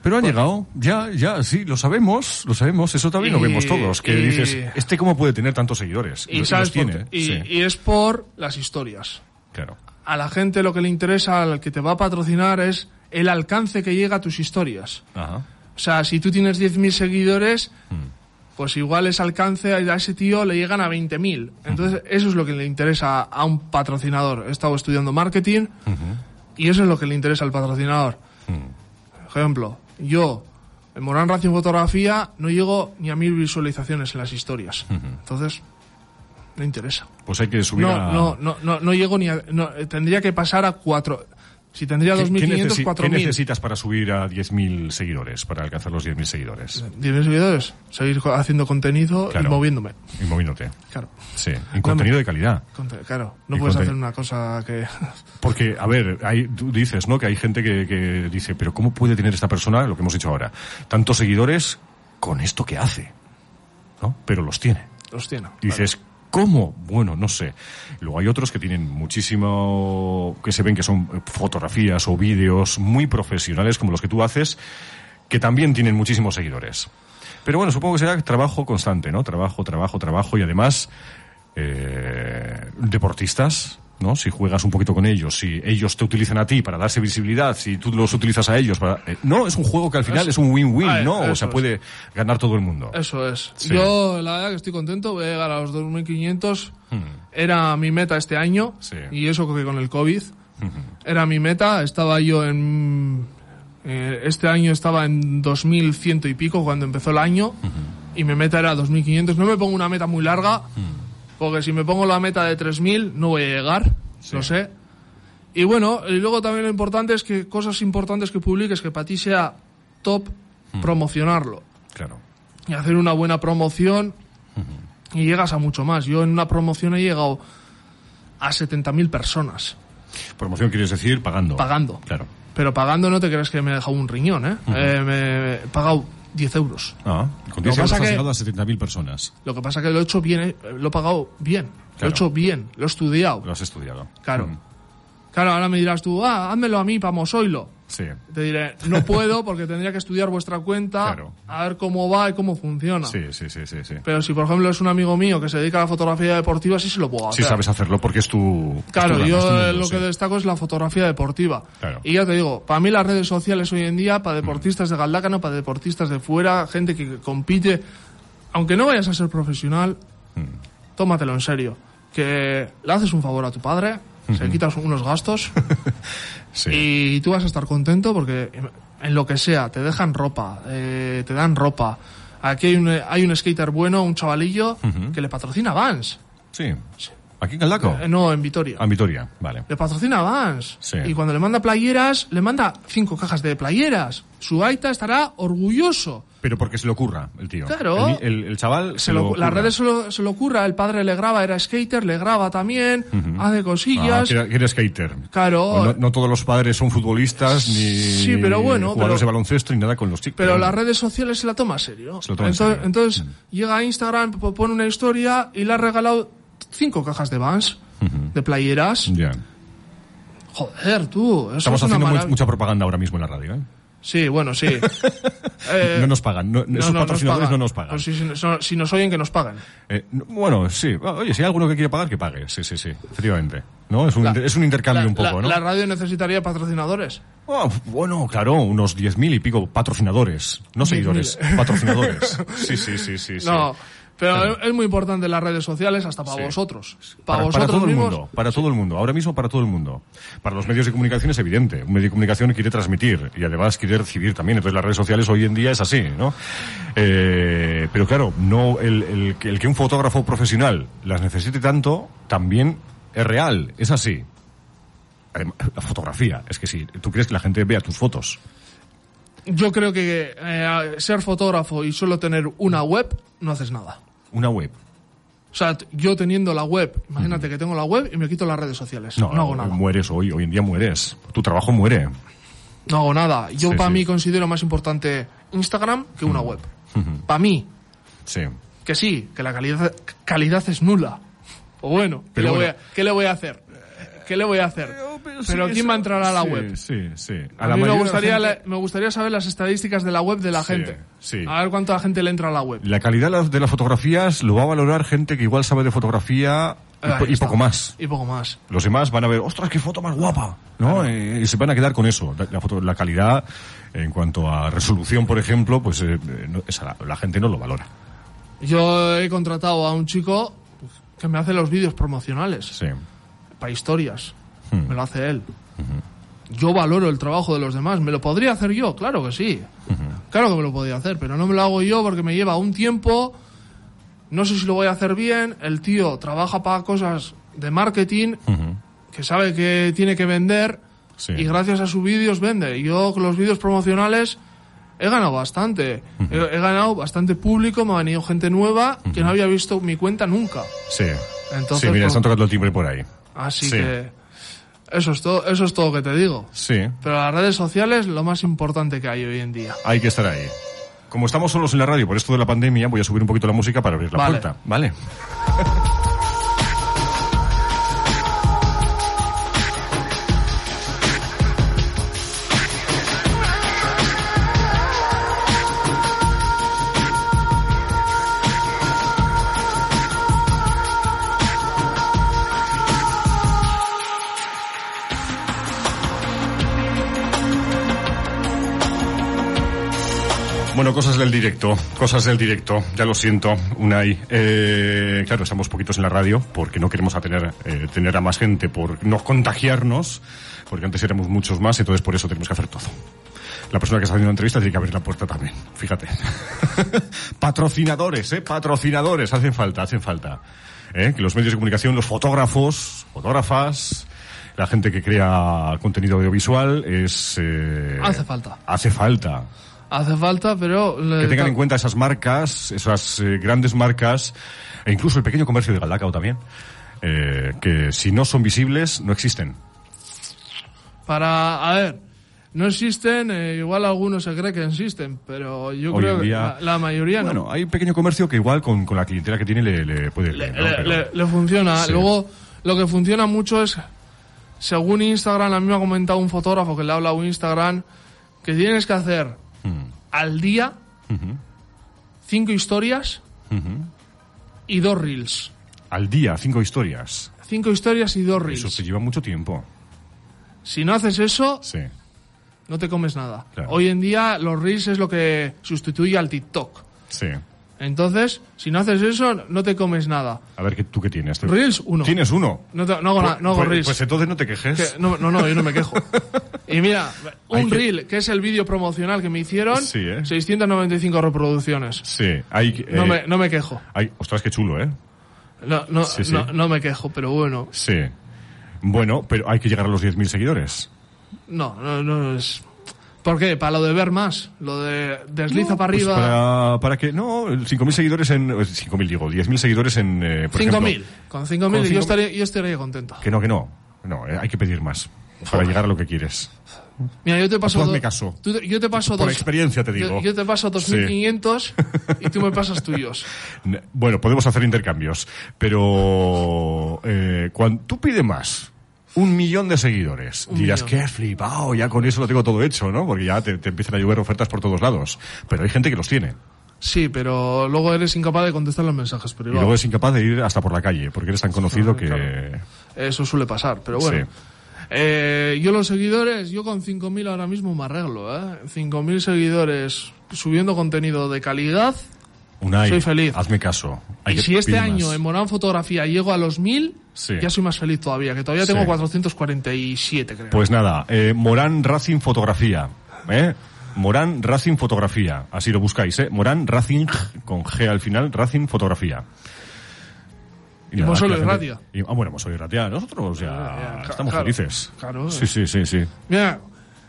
Speaker 3: Pero han llegado, ya, ya, sí, lo sabemos, lo sabemos, eso también lo vemos todos, que
Speaker 4: y-
Speaker 3: dices, ¿este cómo puede tener tantos seguidores?
Speaker 4: Y,
Speaker 3: los
Speaker 4: sabes por
Speaker 3: tiene,
Speaker 4: y,
Speaker 3: sí,
Speaker 4: y es por las historias.
Speaker 3: claro.
Speaker 4: A la gente lo que le interesa, al que te va a patrocinar, es el alcance que llega a tus historias.
Speaker 3: Ajá.
Speaker 4: O sea, si tú tienes 10.000 seguidores,
Speaker 3: Hmm.
Speaker 4: Pues igual ese alcance a ese tío le llegan a 20.000. Entonces, eso es lo que le interesa a un patrocinador. He estado estudiando marketing y eso es lo que le interesa al patrocinador. Ejemplo, yo en Morán Racing Fotografía no llego ni a mil visualizaciones en las historias. Entonces, no interesa.
Speaker 3: Pues hay que subir
Speaker 4: No,
Speaker 3: a...
Speaker 4: no, no, no, no llego ni a... no, eh, tendría que pasar a cuatro... Si tendría
Speaker 3: ¿Qué, qué
Speaker 4: 2.500,
Speaker 3: necesi- qué
Speaker 4: 4.000.
Speaker 3: necesitas para subir a 10.000 seguidores, para alcanzar los 10.000 seguidores?
Speaker 4: 10.000 seguidores, seguir haciendo contenido
Speaker 3: Claro.
Speaker 4: y moviéndome.
Speaker 3: Y moviéndote.
Speaker 4: Claro.
Speaker 3: Sí, en contenido de calidad.
Speaker 4: Conte- Claro, no
Speaker 3: Y
Speaker 4: puedes hacer una cosa que...
Speaker 3: Porque, a ver, hay, tú dices, ¿no? Que hay gente que, que dice, pero ¿cómo puede tener esta persona, lo que hemos dicho ahora, tantos seguidores con esto que hace? ¿No? Pero los tiene.
Speaker 4: Los tiene.
Speaker 3: Y dices, ¿cómo? Bueno, no sé. Luego hay otros que tienen muchísimo, que se ven que son eh, fotografías o vídeos muy profesionales como los que tú haces, que también tienen muchísimos seguidores. Pero bueno, supongo que será trabajo constante, ¿no? Trabajo, trabajo, trabajo y además eh, deportistas, ¿no? Si juegas un poquito con ellos, si ellos te utilizan a ti para darse visibilidad, si tú los utilizas a ellos para... eh, no, es un juego que al final
Speaker 4: Eso-
Speaker 3: es un win-win,
Speaker 4: Ah,
Speaker 3: ¿no? O
Speaker 4: eso
Speaker 3: sea,
Speaker 4: es.
Speaker 3: puede ganar todo el mundo.
Speaker 4: Eso es.
Speaker 3: Sí.
Speaker 4: Yo, la verdad que estoy contento, voy a llegar a los 2.500. Era mi meta este año.
Speaker 3: Hmm. Sí.
Speaker 4: Y eso que con el COVID. Era mi meta. Estaba yo en... eh, este año estaba en 2.100 y pico cuando empezó el año. Y mi meta era 2.500. No me pongo una meta muy larga. Porque si me pongo la meta de 3.000 no voy a llegar. Lo sé. Y bueno, y luego también lo importante es que cosas importantes que publiques que para ti sea top, promocionarlo
Speaker 3: Claro.
Speaker 4: y hacer una buena promoción y llegas a mucho más. Yo en una promoción he llegado a 70.000 personas
Speaker 3: Promoción quieres decir pagando.
Speaker 4: pagando.
Speaker 3: Claro.
Speaker 4: Pero pagando no te crees que me he dejado un riñón, ¿eh? Eh, me he pagado 10 euros.
Speaker 3: Ah, con
Speaker 4: Lo
Speaker 3: 10
Speaker 4: que
Speaker 3: euros
Speaker 4: pasa
Speaker 3: has
Speaker 4: que-
Speaker 3: llegado a 70.000 personas.
Speaker 4: Lo que pasa que lo he hecho bien, eh, lo he pagado bien. Lo
Speaker 3: Claro.
Speaker 4: he hecho bien, lo he estudiado.
Speaker 3: Lo has estudiado.
Speaker 4: Claro.
Speaker 3: Mm,
Speaker 4: Claro, ahora me dirás tú, ah, házmelo a mí, para Mosoilo.
Speaker 3: Sí.
Speaker 4: Te diré, no puedo porque tendría que estudiar vuestra cuenta,
Speaker 3: Claro.
Speaker 4: a ver cómo va y cómo funciona.
Speaker 3: Sí, sí, sí, sí, sí.
Speaker 4: Pero si, por ejemplo, es un amigo mío que se dedica a la fotografía deportiva, sí se lo puedo hacer.
Speaker 3: Sí sabes hacerlo porque es tu... es
Speaker 4: Claro,
Speaker 3: tu
Speaker 4: yo
Speaker 3: mundo,
Speaker 4: lo
Speaker 3: sí.
Speaker 4: que destaco es la fotografía deportiva.
Speaker 3: Claro.
Speaker 4: Y ya te digo, para mí las redes sociales hoy en día, para deportistas de Galdácano, para deportistas de fuera, gente que compite, aunque no vayas a ser profesional,
Speaker 3: Mm.
Speaker 4: tómatelo en serio. Que le haces un favor a tu padre se quitas unos gastos
Speaker 3: Sí.
Speaker 4: y tú vas a estar contento porque en lo que sea, te dejan ropa, eh, te dan ropa. Aquí hay un, hay un skater bueno, un chavalillo, que le patrocina Vans.
Speaker 3: Sí. ¿Aquí en Caldaco?
Speaker 4: Eh, no, en Vitoria.
Speaker 3: Ah, en Vitoria, vale.
Speaker 4: Le patrocina Vans.
Speaker 3: Sí.
Speaker 4: Y cuando le manda playeras, le manda cinco cajas de playeras. Su Aita estará orgulloso.
Speaker 3: Pero porque se le ocurra el tío.
Speaker 4: Claro.
Speaker 3: El, el- el chaval se,
Speaker 4: Se lo-
Speaker 3: lo
Speaker 4: las redes se lo, se lo ocurra, el padre le graba, era skater, le graba también, hace
Speaker 3: Ah,
Speaker 4: cosillas.
Speaker 3: que era, que era skater.
Speaker 4: Claro.
Speaker 3: No, no todos los padres son futbolistas, ni
Speaker 4: Sí, pero bueno,
Speaker 3: jugadores
Speaker 4: pero-
Speaker 3: de baloncesto, ni nada con los chicos.
Speaker 4: Pero las redes sociales se la toma serio.
Speaker 3: Se lo toma en
Speaker 4: entonces,
Speaker 3: serio.
Speaker 4: Entonces llega a Instagram, pone una historia y le ha regalado cinco cajas de Vans, de playeras.
Speaker 3: Ya.
Speaker 4: Joder, tú, eso
Speaker 3: Estamos
Speaker 4: es
Speaker 3: haciendo mucha propaganda ahora mismo en la radio, ¿eh?
Speaker 4: Sí, bueno, sí. Eh,
Speaker 3: no nos pagan. No,
Speaker 4: no,
Speaker 3: esos
Speaker 4: no,
Speaker 3: patrocinadores
Speaker 4: pagan.
Speaker 3: no nos pagan.
Speaker 4: Pues si, si- si nos oyen, que nos paguen.
Speaker 3: Eh, no- bueno, sí. Oye, si hay alguno que quiere pagar, que pague. Sí, sí, sí. Efectivamente. ¿No? Es un,
Speaker 4: La-
Speaker 3: es un intercambio
Speaker 4: La-
Speaker 3: un poco,
Speaker 4: la-
Speaker 3: ¿no?
Speaker 4: La radio necesitaría patrocinadores.
Speaker 3: Oh, bueno, claro, unos diez mil y pico patrocinadores. No
Speaker 4: 10.000.
Speaker 3: seguidores, patrocinadores. Sí, sí, sí, sí. sí.
Speaker 4: No, pero
Speaker 3: Claro.
Speaker 4: es muy importante las redes sociales hasta para
Speaker 3: Sí.
Speaker 4: vosotros. Para,
Speaker 3: Para,
Speaker 4: vosotros
Speaker 3: para todo
Speaker 4: mismos.
Speaker 3: el mundo, para todo el mundo, ahora mismo para todo el mundo. Para los medios de comunicación es evidente. Un medio de comunicación quiere transmitir y además quiere recibir también. Entonces las redes sociales hoy en día es así, ¿no? Eh, pero claro, no el, el que- el que un fotógrafo profesional las necesite tanto también es real, es así. La fotografía, es que si tú quieres que la gente vea tus fotos,
Speaker 4: Yo creo que eh, ser fotógrafo y solo tener una web, no haces nada.
Speaker 3: Una web.
Speaker 4: O sea, yo teniendo la web, imagínate que tengo la web y me quito las redes sociales.
Speaker 3: No,
Speaker 4: No, hago nada.
Speaker 3: mueres hoy, hoy en día mueres. Tu trabajo muere.
Speaker 4: No hago nada. Yo
Speaker 3: Sí,
Speaker 4: para
Speaker 3: sí.
Speaker 4: mí considero más importante Instagram que una web. Para mí,
Speaker 3: Sí.
Speaker 4: que sí, que la calidad, calidad es nula. O bueno, ¿qué,
Speaker 3: Pero
Speaker 4: le,
Speaker 3: bueno.
Speaker 4: Voy a, ¿qué le voy a hacer? ¿Qué le voy a hacer? Pero ¿quién va a entrar a la
Speaker 3: Sí,
Speaker 4: web?
Speaker 3: Sí, sí.
Speaker 4: A,
Speaker 3: la
Speaker 4: mí me gustaría,
Speaker 3: gente-
Speaker 4: la- me gustaría saber las estadísticas de la web de la
Speaker 3: Sí,
Speaker 4: gente.
Speaker 3: sí.
Speaker 4: A ver cuánta gente le entra a la web.
Speaker 3: La calidad de las- de las fotografías lo va a valorar gente que igual sabe de fotografía y, poco más.
Speaker 4: Y poco más.
Speaker 3: Los demás van a ver, ostras, qué foto más guapa, ¿no? Eh, y se van a quedar con eso. La, la foto- la calidad, en cuanto a resolución, por ejemplo, pues eh, eh, no- esa la, la gente no lo valora.
Speaker 4: Yo he contratado a un chico que me hace los vídeos promocionales
Speaker 3: Sí.
Speaker 4: Para historias.
Speaker 3: Hmm.
Speaker 4: Me lo hace él. Yo valoro el trabajo de los demás. ¿Me lo podría hacer yo? Claro que sí. Claro que me lo podría hacer, pero no me lo hago yo porque me lleva un tiempo. No sé si lo voy a hacer bien. El tío trabaja para cosas de marketing
Speaker 3: Ujú.
Speaker 4: que sabe que tiene que vender
Speaker 3: Sí.
Speaker 4: y gracias a sus vídeos vende. Yo con los vídeos promocionales he ganado bastante. he, he ganado bastante público, me ha venido gente nueva que no había visto mi cuenta nunca.
Speaker 3: Sí.
Speaker 4: Entonces,
Speaker 3: sí, mira, están tocando el timbre por ahí.
Speaker 4: Así
Speaker 3: Sí.
Speaker 4: que eso es todo, eso es todo que te digo.
Speaker 3: Sí.
Speaker 4: Pero las redes sociales lo más importante que hay hoy en día.
Speaker 3: Hay que estar ahí. Como estamos solos en la radio por esto de la pandemia, voy a subir un poquito la música para abrir la
Speaker 4: Vale.
Speaker 3: puerta. ¿Vale? Bueno, cosas del directo, cosas del directo, ya lo siento, Unai. Eh, claro, estamos poquitos en la radio porque no queremos a tener, eh, tener a más gente por no contagiarnos, porque antes éramos muchos más, entonces por eso tenemos que hacer todo. La persona que está haciendo la entrevista tiene que abrir la puerta también, fíjate. Patrocinadores, eh, patrocinadores, hacen falta, hacen falta. Eh, que los medios de comunicación, los fotógrafos, fotógrafas, la gente que crea contenido audiovisual es... eh,
Speaker 4: Hace falta.
Speaker 3: Hace falta.
Speaker 4: Hace falta, pero... le-
Speaker 3: Que tengan en cuenta esas marcas, esas eh, grandes marcas, e incluso el pequeño comercio de Galdacao también, eh, que si no son visibles, no existen.
Speaker 4: Para, a ver, no existen, eh, igual algunos se cree que existen, pero yo
Speaker 3: Hoy
Speaker 4: creo
Speaker 3: en
Speaker 4: que
Speaker 3: día-
Speaker 4: la, la mayoría no.
Speaker 3: Bueno, hay un pequeño comercio que igual con, con la clientela que tiene le, le puede...
Speaker 4: le,
Speaker 3: ¿no?
Speaker 4: le-
Speaker 3: Pero-
Speaker 4: le- le funciona.
Speaker 3: Sí.
Speaker 4: Luego, lo que funciona mucho es, según Instagram, a mí me ha comentado un fotógrafo que le ha hablado a Instagram, que tienes que hacer al día cinco historias y dos reels.
Speaker 3: Al día, cinco historias.
Speaker 4: Cinco historias y dos
Speaker 3: Eso
Speaker 4: reels.
Speaker 3: te lleva mucho tiempo.
Speaker 4: Si no haces eso,
Speaker 3: Sí.
Speaker 4: no te comes nada.
Speaker 3: Claro.
Speaker 4: Hoy en día los reels es lo que sustituye al TikTok.
Speaker 3: Sí.
Speaker 4: Entonces, si no haces eso, no te comes nada.
Speaker 3: A ver, ¿qué, ¿tú qué tienes? ¿Tú-
Speaker 4: Reels, uno.
Speaker 3: ¿Tienes uno?
Speaker 4: No, te- no hago, na- no hago
Speaker 3: pues,
Speaker 4: reels.
Speaker 3: pues entonces no te quejes.
Speaker 4: Que- no, no, no, yo no me quejo. Y mira, un
Speaker 3: que-
Speaker 4: reel, que es el vídeo promocional que me hicieron,
Speaker 3: Sí, ¿eh?
Speaker 4: 695 reproducciones.
Speaker 3: Sí, hay...
Speaker 4: No,
Speaker 3: eh,
Speaker 4: me, no me quejo.
Speaker 3: hay- ostras, qué chulo, ¿eh?
Speaker 4: No, no,
Speaker 3: Sí, sí.
Speaker 4: no, no me quejo, pero bueno.
Speaker 3: Sí. Bueno, pero hay que llegar a los 10.000 seguidores.
Speaker 4: No, no, no es... ¿Por qué? Para lo de ver más. Lo de desliza para
Speaker 3: Pues
Speaker 4: arriba.
Speaker 3: para, para que, no, 5.000 seguidores en... eh, 5.000 digo, 10.000 seguidores en... eh, por ejemplo,
Speaker 4: 5.000. Con 5.000
Speaker 3: Con
Speaker 4: yo,
Speaker 3: 5.000.
Speaker 4: estaría, yo estaría contento.
Speaker 3: Que no, que no. No, eh, hay que pedir más. Para llegar a lo que quieres.
Speaker 4: Mira, yo te paso...
Speaker 3: Tú hazme
Speaker 4: do-
Speaker 3: caso.
Speaker 4: tú yo te paso
Speaker 3: Por
Speaker 4: dos...
Speaker 3: experiencia te digo.
Speaker 4: Yo, te paso 2.500 y tú me pasas tuyos.
Speaker 3: Bueno, podemos hacer intercambios, pero eh, cuando tú pides más, un millón de seguidores,
Speaker 4: Un
Speaker 3: dirás
Speaker 4: millón.
Speaker 3: que flipado, ya con eso lo tengo todo hecho, ¿no? Porque ya te, te empiezan a llover ofertas por todos lados. Pero hay gente que los tiene.
Speaker 4: Sí, pero luego eres incapaz de contestar los mensajes
Speaker 3: Y
Speaker 4: privados.
Speaker 3: luego es incapaz de ir hasta por la calle, porque eres tan conocido
Speaker 4: Claro,
Speaker 3: que...
Speaker 4: Eso suele pasar, pero bueno.
Speaker 3: Sí.
Speaker 4: Eh, yo los seguidores, yo con 5.000 ahora mismo me arreglo, ¿eh? 5.000 seguidores subiendo contenido de calidad.
Speaker 3: Unai,
Speaker 4: Soy feliz.
Speaker 3: hazme caso. Hay
Speaker 4: y si este año en Morán Fotografía llego a los 1.000,
Speaker 3: Sí.
Speaker 4: ya soy más feliz todavía, que todavía tengo
Speaker 3: Sí.
Speaker 4: 447, creo.
Speaker 3: Pues nada, eh, Morán Racing Fotografía, ¿eh? Morán Racing Fotografía, así lo buscáis, ¿eh? Morán Racing, con G al final, Racing Fotografía.
Speaker 4: Y Mosolo y
Speaker 3: gente-
Speaker 4: Ratia.
Speaker 3: y- ah, bueno, Mosolo y Ratia, nosotros ya
Speaker 4: Ya, ya,
Speaker 3: estamos
Speaker 4: claro,
Speaker 3: felices.
Speaker 4: claro.
Speaker 3: Sí, sí, sí, sí.
Speaker 4: Mira,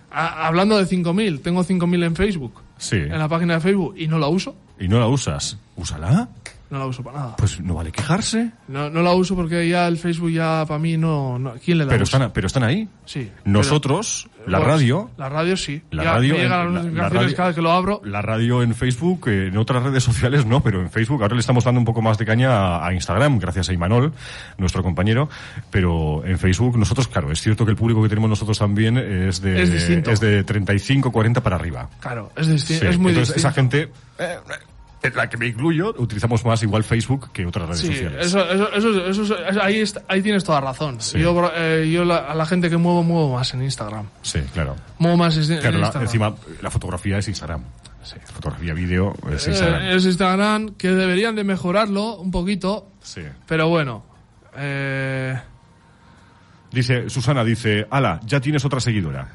Speaker 4: a- hablando de 5.000, tengo 5.000 en Facebook,
Speaker 3: Sí.
Speaker 4: en la página de Facebook, y no la uso.
Speaker 3: ¿Y no la usas? ¿Úsala?
Speaker 4: No la uso para nada.
Speaker 3: Pues no vale quejarse.
Speaker 4: No, no la uso porque ya el Facebook ya para mí no, no- ¿Quién le da
Speaker 3: Pero
Speaker 4: uso?
Speaker 3: están, pero están ahí.
Speaker 4: Sí.
Speaker 3: Nosotros,
Speaker 4: pero-
Speaker 3: la
Speaker 4: bueno,
Speaker 3: radio,
Speaker 4: La radio sí.
Speaker 3: La
Speaker 4: Ya
Speaker 3: radio
Speaker 4: me llegan
Speaker 3: en-
Speaker 4: las
Speaker 3: la- la
Speaker 4: notificaciones
Speaker 3: radio-
Speaker 4: cada vez que lo abro.
Speaker 3: la radio en Facebook, en otras redes sociales no, pero en Facebook ahora le estamos dando un poco más de caña a, a Instagram, gracias a Imanol, nuestro compañero, pero en Facebook nosotros, claro, es cierto que el público que tenemos nosotros también es de,
Speaker 4: Es distinto.
Speaker 3: de 35, 40 para arriba.
Speaker 4: Claro, es, disti-
Speaker 3: Sí,
Speaker 4: es muy
Speaker 3: Entonces
Speaker 4: distinto.
Speaker 3: esa gente, eh, en la que me incluyo, utilizamos más igual Facebook que otras redes
Speaker 4: Sí,
Speaker 3: sociales.
Speaker 4: eso, eso, eso, eso- ahí, está- ahí tienes toda razón.
Speaker 3: Sí.
Speaker 4: Yo, eh, yo la- a la gente que muevo, muevo más en Instagram.
Speaker 3: Sí, claro.
Speaker 4: Muevo más en, en
Speaker 3: Claro, la-
Speaker 4: Instagram.
Speaker 3: encima la fotografía es Instagram. Fotografía, vídeo es
Speaker 4: Eh,
Speaker 3: Instagram.
Speaker 4: es Instagram, que deberían de mejorarlo un poquito,
Speaker 3: Sí.
Speaker 4: pero bueno. Eh,
Speaker 3: Dice, Susana dice, ala, ya tienes otra seguidora.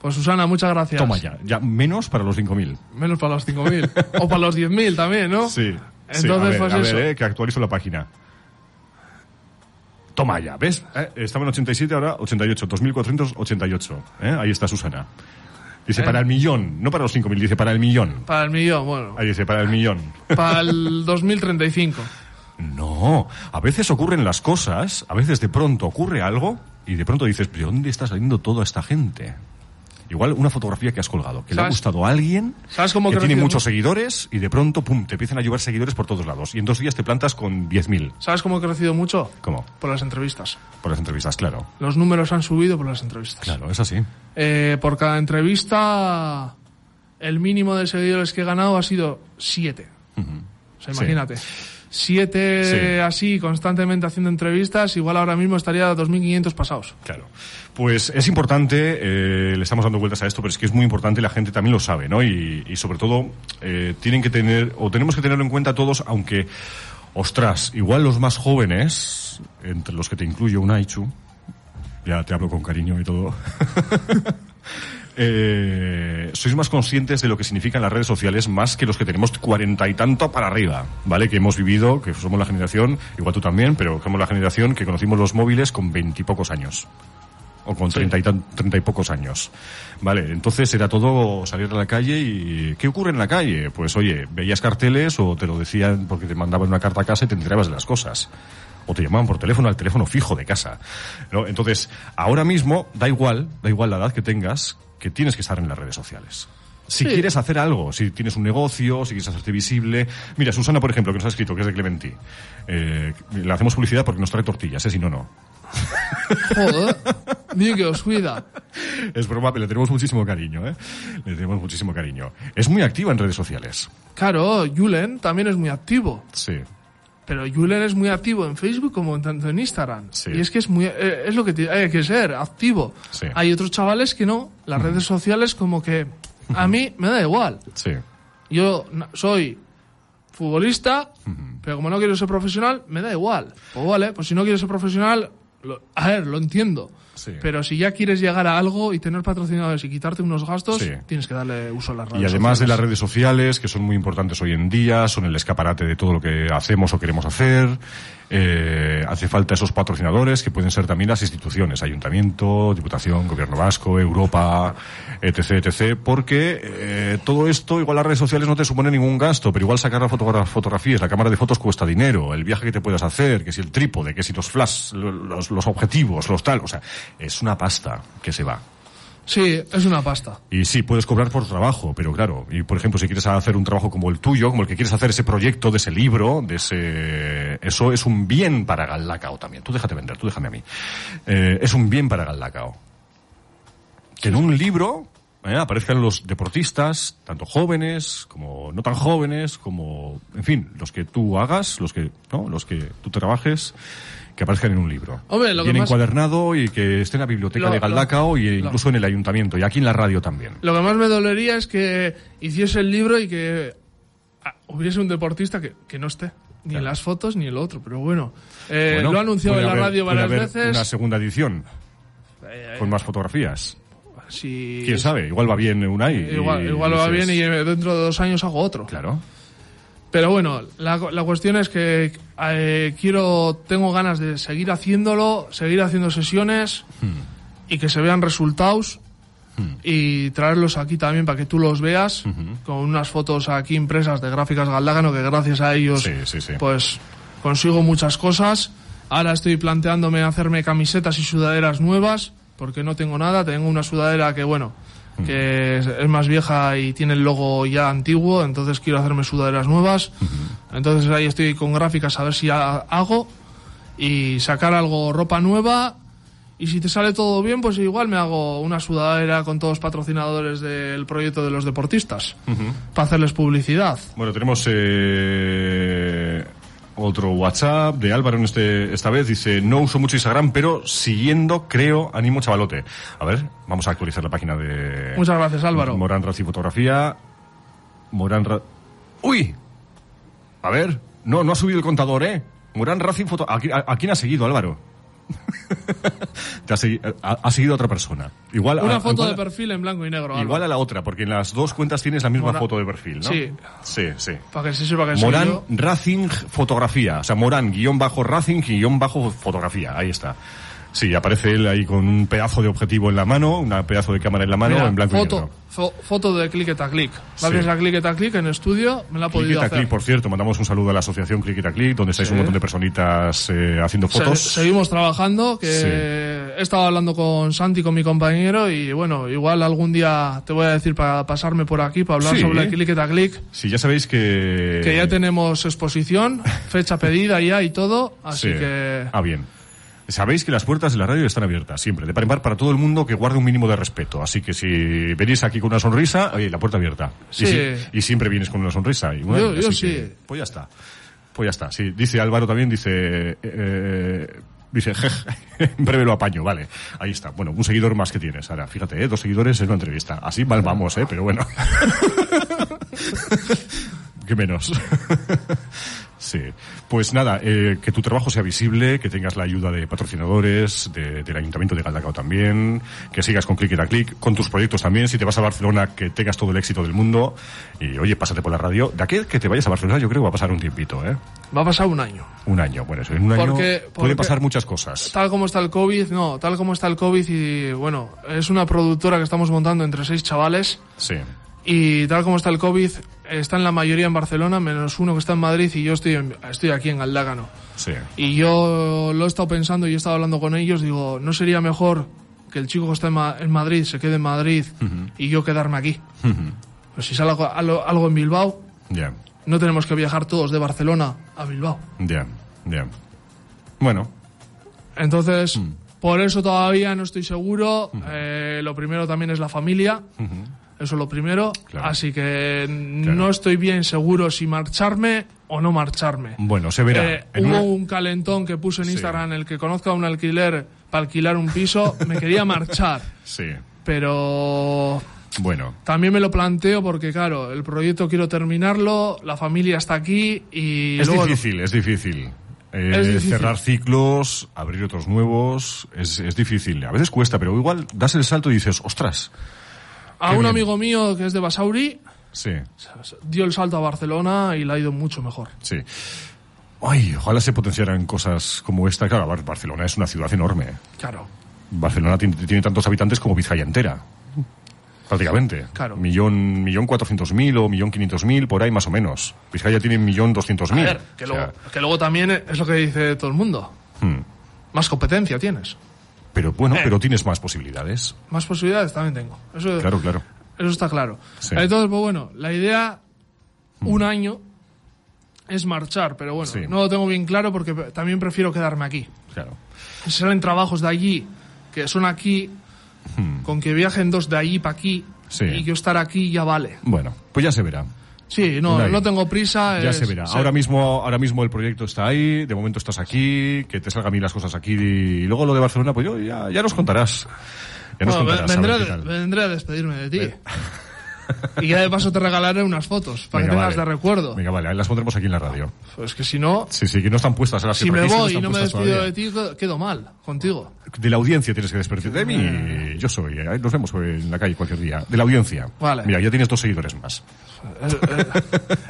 Speaker 4: Pues Susana, muchas gracias.
Speaker 3: Toma ya, ya menos para los 5.000.
Speaker 4: Menos para los 5.000. o para los 10.000 también, ¿no?
Speaker 3: Sí. sí,
Speaker 4: Entonces,
Speaker 3: a ver,
Speaker 4: pues
Speaker 3: a
Speaker 4: eso.
Speaker 3: ver, eh, que actualizo la página. Toma ya, ¿ves? Eh, estaba en 87, ahora 88, 2488. ¿eh? Ahí está Susana. Dice,
Speaker 4: ¿Eh?
Speaker 3: para el millón, no para los 5.000, dice para el millón.
Speaker 4: Para el millón, bueno.
Speaker 3: Ahí dice, para el millón.
Speaker 4: Para el 2035.
Speaker 3: No, a veces ocurren las cosas, a veces de pronto ocurre algo y de pronto dices, ¿pero dónde está saliendo toda esta gente? Igual una fotografía que has colgado, que le ha
Speaker 4: ¿Sabes?
Speaker 3: gustado a alguien,
Speaker 4: ¿Sabes cómo
Speaker 3: que tiene muchos
Speaker 4: mucho?
Speaker 3: seguidores y de pronto, pum, te empiezan a llover seguidores por todos lados. Y en dos días te plantas con 10.000.
Speaker 4: ¿Sabes cómo he crecido mucho?
Speaker 3: ¿Cómo?
Speaker 4: Por las entrevistas.
Speaker 3: Por las entrevistas, claro.
Speaker 4: Los números han subido por las entrevistas.
Speaker 3: Claro, es así.
Speaker 4: Eh, por cada entrevista, el mínimo de seguidores que he ganado ha sido siete. O sea,
Speaker 3: Sí.
Speaker 4: imagínate. Siete
Speaker 3: Sí.
Speaker 4: así, constantemente haciendo entrevistas, igual ahora mismo estaría a 2.500 pasados.
Speaker 3: Claro. Pues es importante, eh, le estamos dando vueltas a esto, pero es que es muy importante, la gente también lo sabe, ¿no? Y, y sobre todo, eh, tienen que tener, o tenemos que tenerlo en cuenta todos, aunque, ostras, igual los más jóvenes, entre los que te incluyo un Aichu, ya te hablo con cariño y todo, eh, sois más conscientes de lo que significan las redes sociales más que los que tenemos cuarenta y tanto para arriba, ¿vale? Que hemos vivido, que somos la generación, igual tú también, pero somos la generación que conocimos los móviles con veintipocos años. O con
Speaker 4: Sí.
Speaker 3: treinta y, tan- treinta y pocos años. Vale, entonces era todo salir a la calle y... ¿Qué ocurre en la calle? Pues oye, veías carteles o te lo decían porque te mandaban una carta a casa y te enterabas de las cosas o te llamaban por teléfono al teléfono fijo de casa. ¿no? Entonces, ahora mismo, da igual, da igual la edad que tengas, que tienes que estar en las redes sociales. Si
Speaker 4: Sí.
Speaker 3: quieres hacer algo, si tienes un negocio, si quieres hacerte visible. Mira, Susana, por ejemplo, que nos ha escrito, que es de Clementi. Eh, le hacemos publicidad porque nos trae tortillas, ¿eh? Si no, no.
Speaker 4: Joder, ni que os cuida.
Speaker 3: Es broma, pero le tenemos muchísimo cariño, ¿eh? Le tenemos muchísimo cariño. Es muy activa en redes sociales.
Speaker 4: Claro, Julen también es muy activo.
Speaker 3: Sí.
Speaker 4: Pero Julen es muy activo en Facebook como en tanto en Instagram.
Speaker 3: Sí.
Speaker 4: Y es que es muy eh, es lo que hay que ser, activo.
Speaker 3: Sí.
Speaker 4: Hay otros chavales que no. Las redes sociales como que a mí me da igual.
Speaker 3: Sí.
Speaker 4: Yo soy futbolista, pero como no quiero ser profesional, me da igual. Pues vale, pues si no quiero ser profesional, lo- a ver, lo entiendo.
Speaker 3: Sí.
Speaker 4: Pero si ya quieres llegar a algo y tener patrocinadores y quitarte unos gastos,
Speaker 3: Sí.
Speaker 4: tienes que darle uso a las
Speaker 3: Y
Speaker 4: redes
Speaker 3: además de las redes sociales, que son muy importantes hoy en día, son el escaparate de todo lo que hacemos o queremos hacer, eh, hace falta esos patrocinadores que pueden ser también las instituciones, ayuntamiento, diputación, gobierno vasco, Europa, etc, etc, porque eh, todo esto, igual las redes sociales no te supone ningún gasto, pero igual sacar las fotogra- fotografías, la cámara de fotos cuesta dinero, el viaje que te puedas hacer, que si el trípode, que si los flash, lo- los, los objetivos, los tal, o sea, es una pasta que se va.
Speaker 4: Sí, es una pasta.
Speaker 3: Y sí, puedes cobrar por trabajo, pero claro, y por ejemplo, si quieres hacer un trabajo como el tuyo, como el que quieres hacer ese proyecto de ese libro, de ese, eso es un bien para Galdacao también. Tú déjate vender, tú déjame a mí. Eh, es un bien para Galdacao. Que en un libro eh, aparezcan los deportistas, tanto jóvenes como no tan jóvenes, como, en fin, los que tú hagas, los que, ¿no? Los que tú trabajes, que aparezcan en un libro.
Speaker 4: Hombre, lo que
Speaker 3: Bien
Speaker 4: más-
Speaker 3: encuadernado y que esté en la biblioteca
Speaker 4: Lo-
Speaker 3: de Galdacao
Speaker 4: lo-
Speaker 3: incluso en el ayuntamiento y aquí en la radio también.
Speaker 4: Lo que más me dolería es que hiciese el libro y que ah, hubiese un deportista que, que no esté. Ni en las fotos ni en lo otro, pero bueno. Eh,
Speaker 3: Bueno,
Speaker 4: lo ha anunciado en la
Speaker 3: haber-
Speaker 4: radio
Speaker 3: puede
Speaker 4: varias
Speaker 3: haber
Speaker 4: veces.
Speaker 3: Una segunda edición
Speaker 4: Eh,
Speaker 3: con más fotografías.
Speaker 4: si-
Speaker 3: ¿Quién sabe? Igual va bien una y...
Speaker 4: Igual,
Speaker 3: y
Speaker 4: va bien y eh, dentro de dos años hago otro.
Speaker 3: Claro.
Speaker 4: Pero bueno, la, la cuestión es que eh, quiero, tengo ganas de seguir haciéndolo, seguir haciendo sesiones
Speaker 3: Hmm.
Speaker 4: y que se vean resultados y traerlos aquí también para que tú los veas con unas fotos aquí impresas de gráficas Galdágano que gracias a ellos
Speaker 3: Sí, sí, sí.
Speaker 4: pues consigo muchas cosas. Ahora estoy planteándome hacerme camisetas y sudaderas nuevas porque no tengo nada, tengo una sudadera que bueno, que es, es más vieja y tiene el logo ya antiguo, entonces quiero hacerme sudaderas nuevas. Entonces ahí estoy con gráficas a ver si ha- hago y sacar algo ropa nueva y si te sale todo bien, pues igual me hago una sudadera con todos los patrocinadores del proyecto de los deportistas para hacerles publicidad.
Speaker 3: Bueno, tenemos eh, otro WhatsApp de Álvaro en este, esta vez. Dice, no uso mucho Instagram, pero siguiendo, creo, animo chavalote. A ver, vamos a actualizar la página de...
Speaker 4: Muchas gracias, Álvaro.
Speaker 3: Morán Racing Fotografía. Morán Ra- ¡Uy! A ver, no, no ha subido el contador, ¿eh? Morán Racing Foto... ¿A, qui- a- a quién ha seguido, Álvaro? Te ha, segui- ha- seguido a otra persona. Igual,
Speaker 4: Una
Speaker 3: a-
Speaker 4: foto
Speaker 3: igual
Speaker 4: de perfil en blanco y negro.
Speaker 3: Igual a la otra, porque en las dos cuentas tienes la misma
Speaker 4: Morán-
Speaker 3: foto de perfil, ¿no?
Speaker 4: Sí.
Speaker 3: Sí, sí.
Speaker 4: Para que se sepa que
Speaker 3: Morán
Speaker 4: yo.
Speaker 3: Racing Fotografía. O sea, Morán guion bajo Racing guion bajo fotografía. Ahí está. Sí, aparece él ahí con un pedazo de objetivo en la mano, un pedazo de cámara en la mano,
Speaker 4: Mira,
Speaker 3: en blanco y
Speaker 4: foto,
Speaker 3: negro.
Speaker 4: fo- foto de click a click. Gracias
Speaker 3: Sí.
Speaker 4: a click a click en estudio me la ha podido hacer.
Speaker 3: Click, por cierto, mandamos un saludo a la asociación Clickita Click, donde estáis
Speaker 4: Sí.
Speaker 3: un montón de personitas eh, haciendo
Speaker 4: Se-
Speaker 3: fotos.
Speaker 4: seguimos trabajando, que
Speaker 3: Sí.
Speaker 4: he estado hablando con Santi, con mi compañero, y bueno, igual algún día te voy a decir para pasarme por aquí, para hablar sobre el click a click,
Speaker 3: Sí, ya sabéis que...
Speaker 4: que ya tenemos exposición, fecha pedida ya y todo, así
Speaker 3: Sí.
Speaker 4: que...
Speaker 3: Ah, bien. Sabéis que las puertas de la radio están abiertas, siempre, de par en par para todo el mundo que guarde un mínimo de respeto. Así que si venís aquí con una sonrisa, oye, la puerta abierta.
Speaker 4: Sí.
Speaker 3: Y, si- y siempre vienes con una sonrisa. Y bueno,
Speaker 4: Yo- sí.
Speaker 3: que, pues ya está. Pues ya está. Sí, dice Álvaro también, dice... eh, Dice, "Jej, en breve lo apaño, vale. Ahí está. Bueno, un seguidor más que tienes. Ahora, fíjate, ¿eh? dos seguidores en una entrevista. Así mal vamos, ¿eh? Pero bueno. que menos. Sí. Pues nada, eh, que tu trabajo sea visible, que tengas la ayuda de patrocinadores, de- del Ayuntamiento de Galdacao también, que sigas con Click a Click, con tus proyectos también. Si te vas a Barcelona, que tengas todo el éxito del mundo. Y oye, pásate por la radio. De aquel que te vayas a Barcelona, yo creo que va a pasar un tiempito, ¿eh?
Speaker 4: Va a pasar un año.
Speaker 3: Un año. Bueno, eso, en un año puede
Speaker 4: porque-
Speaker 3: pasar muchas cosas.
Speaker 4: Tal como está el COVID, no, tal como está el COVID y bueno, es una productora que estamos montando entre seis chavales
Speaker 3: Sí.
Speaker 4: Y tal como está el COVID, están la mayoría en Barcelona, menos uno que está en Madrid y yo estoy, en- estoy aquí en Galdágano.
Speaker 3: Sí.
Speaker 4: Y yo lo he estado pensando y he estado hablando con ellos, digo, ¿no sería mejor que el chico que está en, Ma- en Madrid se quede en Madrid y yo quedarme aquí? Pues si sale algo, algo- algo en Bilbao,
Speaker 3: Ya.
Speaker 4: no tenemos que viajar todos de Barcelona a Bilbao.
Speaker 3: Ya. Ya. Bueno.
Speaker 4: Entonces,
Speaker 3: Mm.
Speaker 4: por eso todavía no estoy seguro. Eh, lo primero también es la familia. Eso es lo primero.
Speaker 3: Claro.
Speaker 4: Así que
Speaker 3: Claro.
Speaker 4: no estoy bien seguro si marcharme o no marcharme.
Speaker 3: Bueno, se verá.
Speaker 4: Eh, hubo
Speaker 3: una-
Speaker 4: un calentón que puse en
Speaker 3: Sí.
Speaker 4: Instagram, el que conozca un alquiler para alquilar un piso, me quería marchar.
Speaker 3: Sí.
Speaker 4: Pero
Speaker 3: Bueno,
Speaker 4: También me lo planteo porque, claro, el proyecto quiero terminarlo, la familia está aquí y...
Speaker 3: es
Speaker 4: luego-
Speaker 3: difícil, es difícil. Eh,
Speaker 4: Es difícil.
Speaker 3: Cerrar ciclos, abrir otros nuevos, es, es difícil. A veces cuesta, pero igual das el salto y dices, ostras,
Speaker 4: A un
Speaker 3: bien.
Speaker 4: amigo mío que es de Basauri,
Speaker 3: sí,
Speaker 4: dio el salto a Barcelona y le ha ido mucho mejor.
Speaker 3: sí. Ay, ojalá se potenciaran cosas como esta. Claro, Bar- Barcelona es una ciudad enorme.
Speaker 4: Claro.
Speaker 3: Barcelona tiene, tiene tantos habitantes como Vizcaya entera. Prácticamente.
Speaker 4: Claro.
Speaker 3: Millón, millón cuatrocientos mil o millón quinientos mil, por ahí más o menos. Vizcaya tiene millón doscientos
Speaker 4: A
Speaker 3: mil.
Speaker 4: ver, que,
Speaker 3: O sea,
Speaker 4: luego, que luego también es lo que dice todo el mundo.
Speaker 3: hmm.
Speaker 4: Más competencia tienes.
Speaker 3: Pero bueno,
Speaker 4: Eh.
Speaker 3: pero tienes más posibilidades.
Speaker 4: Más posibilidades también tengo. Eso,
Speaker 3: Claro, claro.
Speaker 4: eso está claro.
Speaker 3: Sí.
Speaker 4: Entonces, pues bueno, la idea, un año, es marchar, pero bueno,
Speaker 3: Sí.
Speaker 4: no lo tengo bien claro porque también prefiero quedarme aquí.
Speaker 3: Claro.
Speaker 4: Si salen trabajos de allí, que son aquí, con que viajen dos de allí para aquí,
Speaker 3: Hmm. Sí.
Speaker 4: y yo estar aquí ya vale.
Speaker 3: Bueno, pues ya se verá.
Speaker 4: Sí, no, no tengo prisa.
Speaker 3: Ya
Speaker 4: es-
Speaker 3: se verá.
Speaker 4: sí.
Speaker 3: Ahora mismo, ahora mismo el proyecto está ahí, de momento estás aquí, que te salgan bien las cosas aquí y luego lo de Barcelona, pues yo ya, ya nos contarás. Ya nos
Speaker 4: Bueno,
Speaker 3: contarás. a
Speaker 4: vendré,
Speaker 3: ver
Speaker 4: a-
Speaker 3: qué tal.
Speaker 4: vendré a despedirme de ti. y ya de paso te regalaré unas fotos para
Speaker 3: Venga,
Speaker 4: que tengas
Speaker 3: vale.
Speaker 4: de recuerdo.
Speaker 3: Venga, vale, ahí las pondremos aquí en la radio.
Speaker 4: Pues que si no,
Speaker 3: Sí, sí, que no están puestas a las
Speaker 4: si me voy y
Speaker 3: están
Speaker 4: no me despido
Speaker 3: todavía.
Speaker 4: de ti, quedo- mal contigo.
Speaker 3: De la audiencia tienes que despedirte de mí. Yo soy. eh, Nos vemos en la calle cualquier día. De la audiencia.
Speaker 4: Vale.
Speaker 3: Mira, ya tienes dos seguidores más.
Speaker 4: Eso, eh,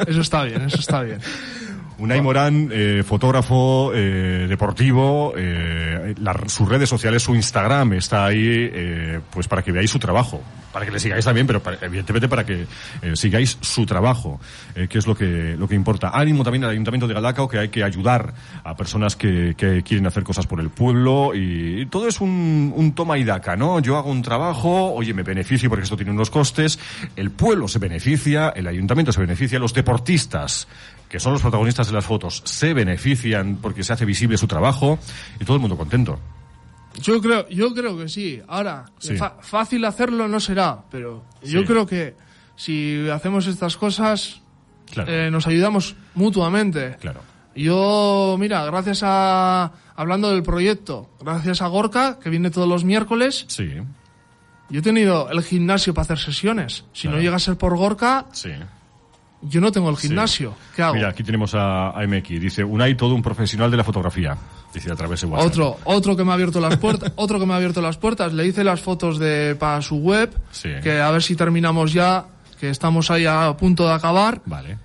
Speaker 4: eso está bien, eso está bien.
Speaker 3: Unai Morán, eh, fotógrafo eh, deportivo, eh, la- sus redes sociales, su Instagram está ahí, eh, pues para que veáis su trabajo, para que le sigáis también, pero para- evidentemente para que eh, sigáis su trabajo, eh, que es lo que lo que importa. Ánimo también al Ayuntamiento de Galdacao, que hay que ayudar a personas que, que quieren hacer cosas por el pueblo y, todo es un, un toma y daca, ¿no? Yo hago un trabajo, oye, me beneficio porque esto tiene unos costes, el pueblo se beneficia, el Ayuntamiento se beneficia, los deportistas que son los protagonistas de las fotos, se benefician porque se hace visible su trabajo y todo el mundo contento.
Speaker 4: Yo creo, yo creo que sí. Ahora,
Speaker 3: Sí.
Speaker 4: fácil hacerlo no será, pero yo
Speaker 3: Sí.
Speaker 4: creo que si hacemos estas cosas,
Speaker 3: Claro,
Speaker 4: eh, nos ayudamos mutuamente.
Speaker 3: claro.
Speaker 4: Yo, mira, gracias a. Hablando del proyecto, gracias a Gorka, que viene todos los miércoles,
Speaker 3: Sí,
Speaker 4: yo he tenido el gimnasio para hacer sesiones. Si
Speaker 3: Claro.
Speaker 4: no llega a ser por Gorka,
Speaker 3: sí.
Speaker 4: Yo no tengo el gimnasio. ¿Qué hago?
Speaker 3: Mira, aquí tenemos a, a MX. Dice, Unai, todo un profesional de la fotografía. Dice a través de WhatsApp.
Speaker 4: Otro, otro que me ha abierto las puertas, otro que me ha abierto las puertas, le hice las fotos de para su web,
Speaker 3: Sí.
Speaker 4: que a ver si terminamos ya, que estamos ahí a punto de acabar,
Speaker 3: Vale.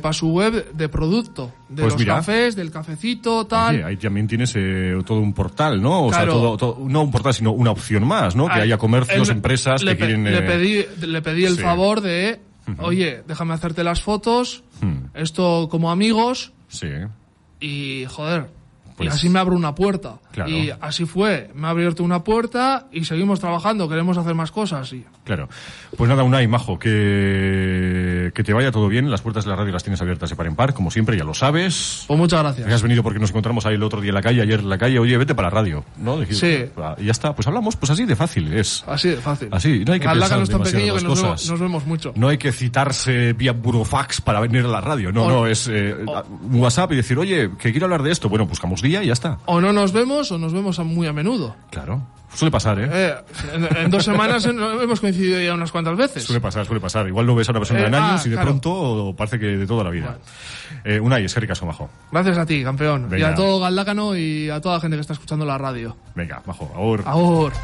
Speaker 4: para su web de producto, de
Speaker 3: Pues
Speaker 4: los
Speaker 3: mira.
Speaker 4: cafés, del cafecito, tal.
Speaker 3: Oye, ahí también tienes eh, todo un portal, ¿no? O
Speaker 4: Claro.
Speaker 3: sea, todo, todo- no un portal, sino una opción más, ¿no? que
Speaker 4: Ay,
Speaker 3: haya comercios, empresas
Speaker 4: le
Speaker 3: que
Speaker 4: pe-
Speaker 3: quieren...
Speaker 4: Le
Speaker 3: eh,
Speaker 4: pedí, le pedí el
Speaker 3: sí.
Speaker 4: favor de, oye, déjame hacerte las fotos,
Speaker 3: Hmm.
Speaker 4: esto como amigos,
Speaker 3: Sí,
Speaker 4: y joder,
Speaker 3: Pues-
Speaker 4: así me abro una puerta.
Speaker 3: Claro.
Speaker 4: Y así fue, me ha abierto una puerta y seguimos trabajando, queremos hacer más cosas. Y
Speaker 3: claro. Pues nada, Unai, majo, que, que te vaya todo bien. Las puertas de la radio las tienes abiertas de par en par, como siempre, ya lo sabes.
Speaker 4: pues muchas
Speaker 3: Que
Speaker 4: gracias.
Speaker 3: has venido porque nos encontramos ahí el otro día en la calle, ayer en la calle, oye, vete para la radio, ¿no?
Speaker 4: Sí.
Speaker 3: "Ah, Y ya está, pues hablamos, pues así de fácil es.
Speaker 4: Así de fácil.
Speaker 3: Así, no hay que
Speaker 4: Galaga
Speaker 3: pensar
Speaker 4: no es tan
Speaker 3: demasiado
Speaker 4: pequeño que nos vemos,
Speaker 3: cosas.
Speaker 4: nos vemos mucho.
Speaker 3: No hay que citarse vía burofax para venir a la radio, no,
Speaker 4: O-
Speaker 3: no, es eh, WhatsApp y decir, oye, que quiero hablar de esto. Bueno, buscamos día y ya está.
Speaker 4: O no nos vemos o nos vemos muy a menudo.
Speaker 3: Claro, suele pasar, ¿eh?
Speaker 4: Eh, en, en dos semanas hemos coincidido ya unas cuantas veces.
Speaker 3: Suele pasar, suele pasar. Igual no ves a una persona
Speaker 4: Eh,
Speaker 3: en años
Speaker 4: ah,
Speaker 3: y de
Speaker 4: claro.
Speaker 3: pronto parece que de toda la vida. Eh, Unai, es que ricasco, majo.
Speaker 4: Gracias a ti, campeón.
Speaker 3: Venga.
Speaker 4: Y a todo Galdácano y a toda la gente que está escuchando la radio.
Speaker 3: Venga, majo, ahora.
Speaker 4: Ahora.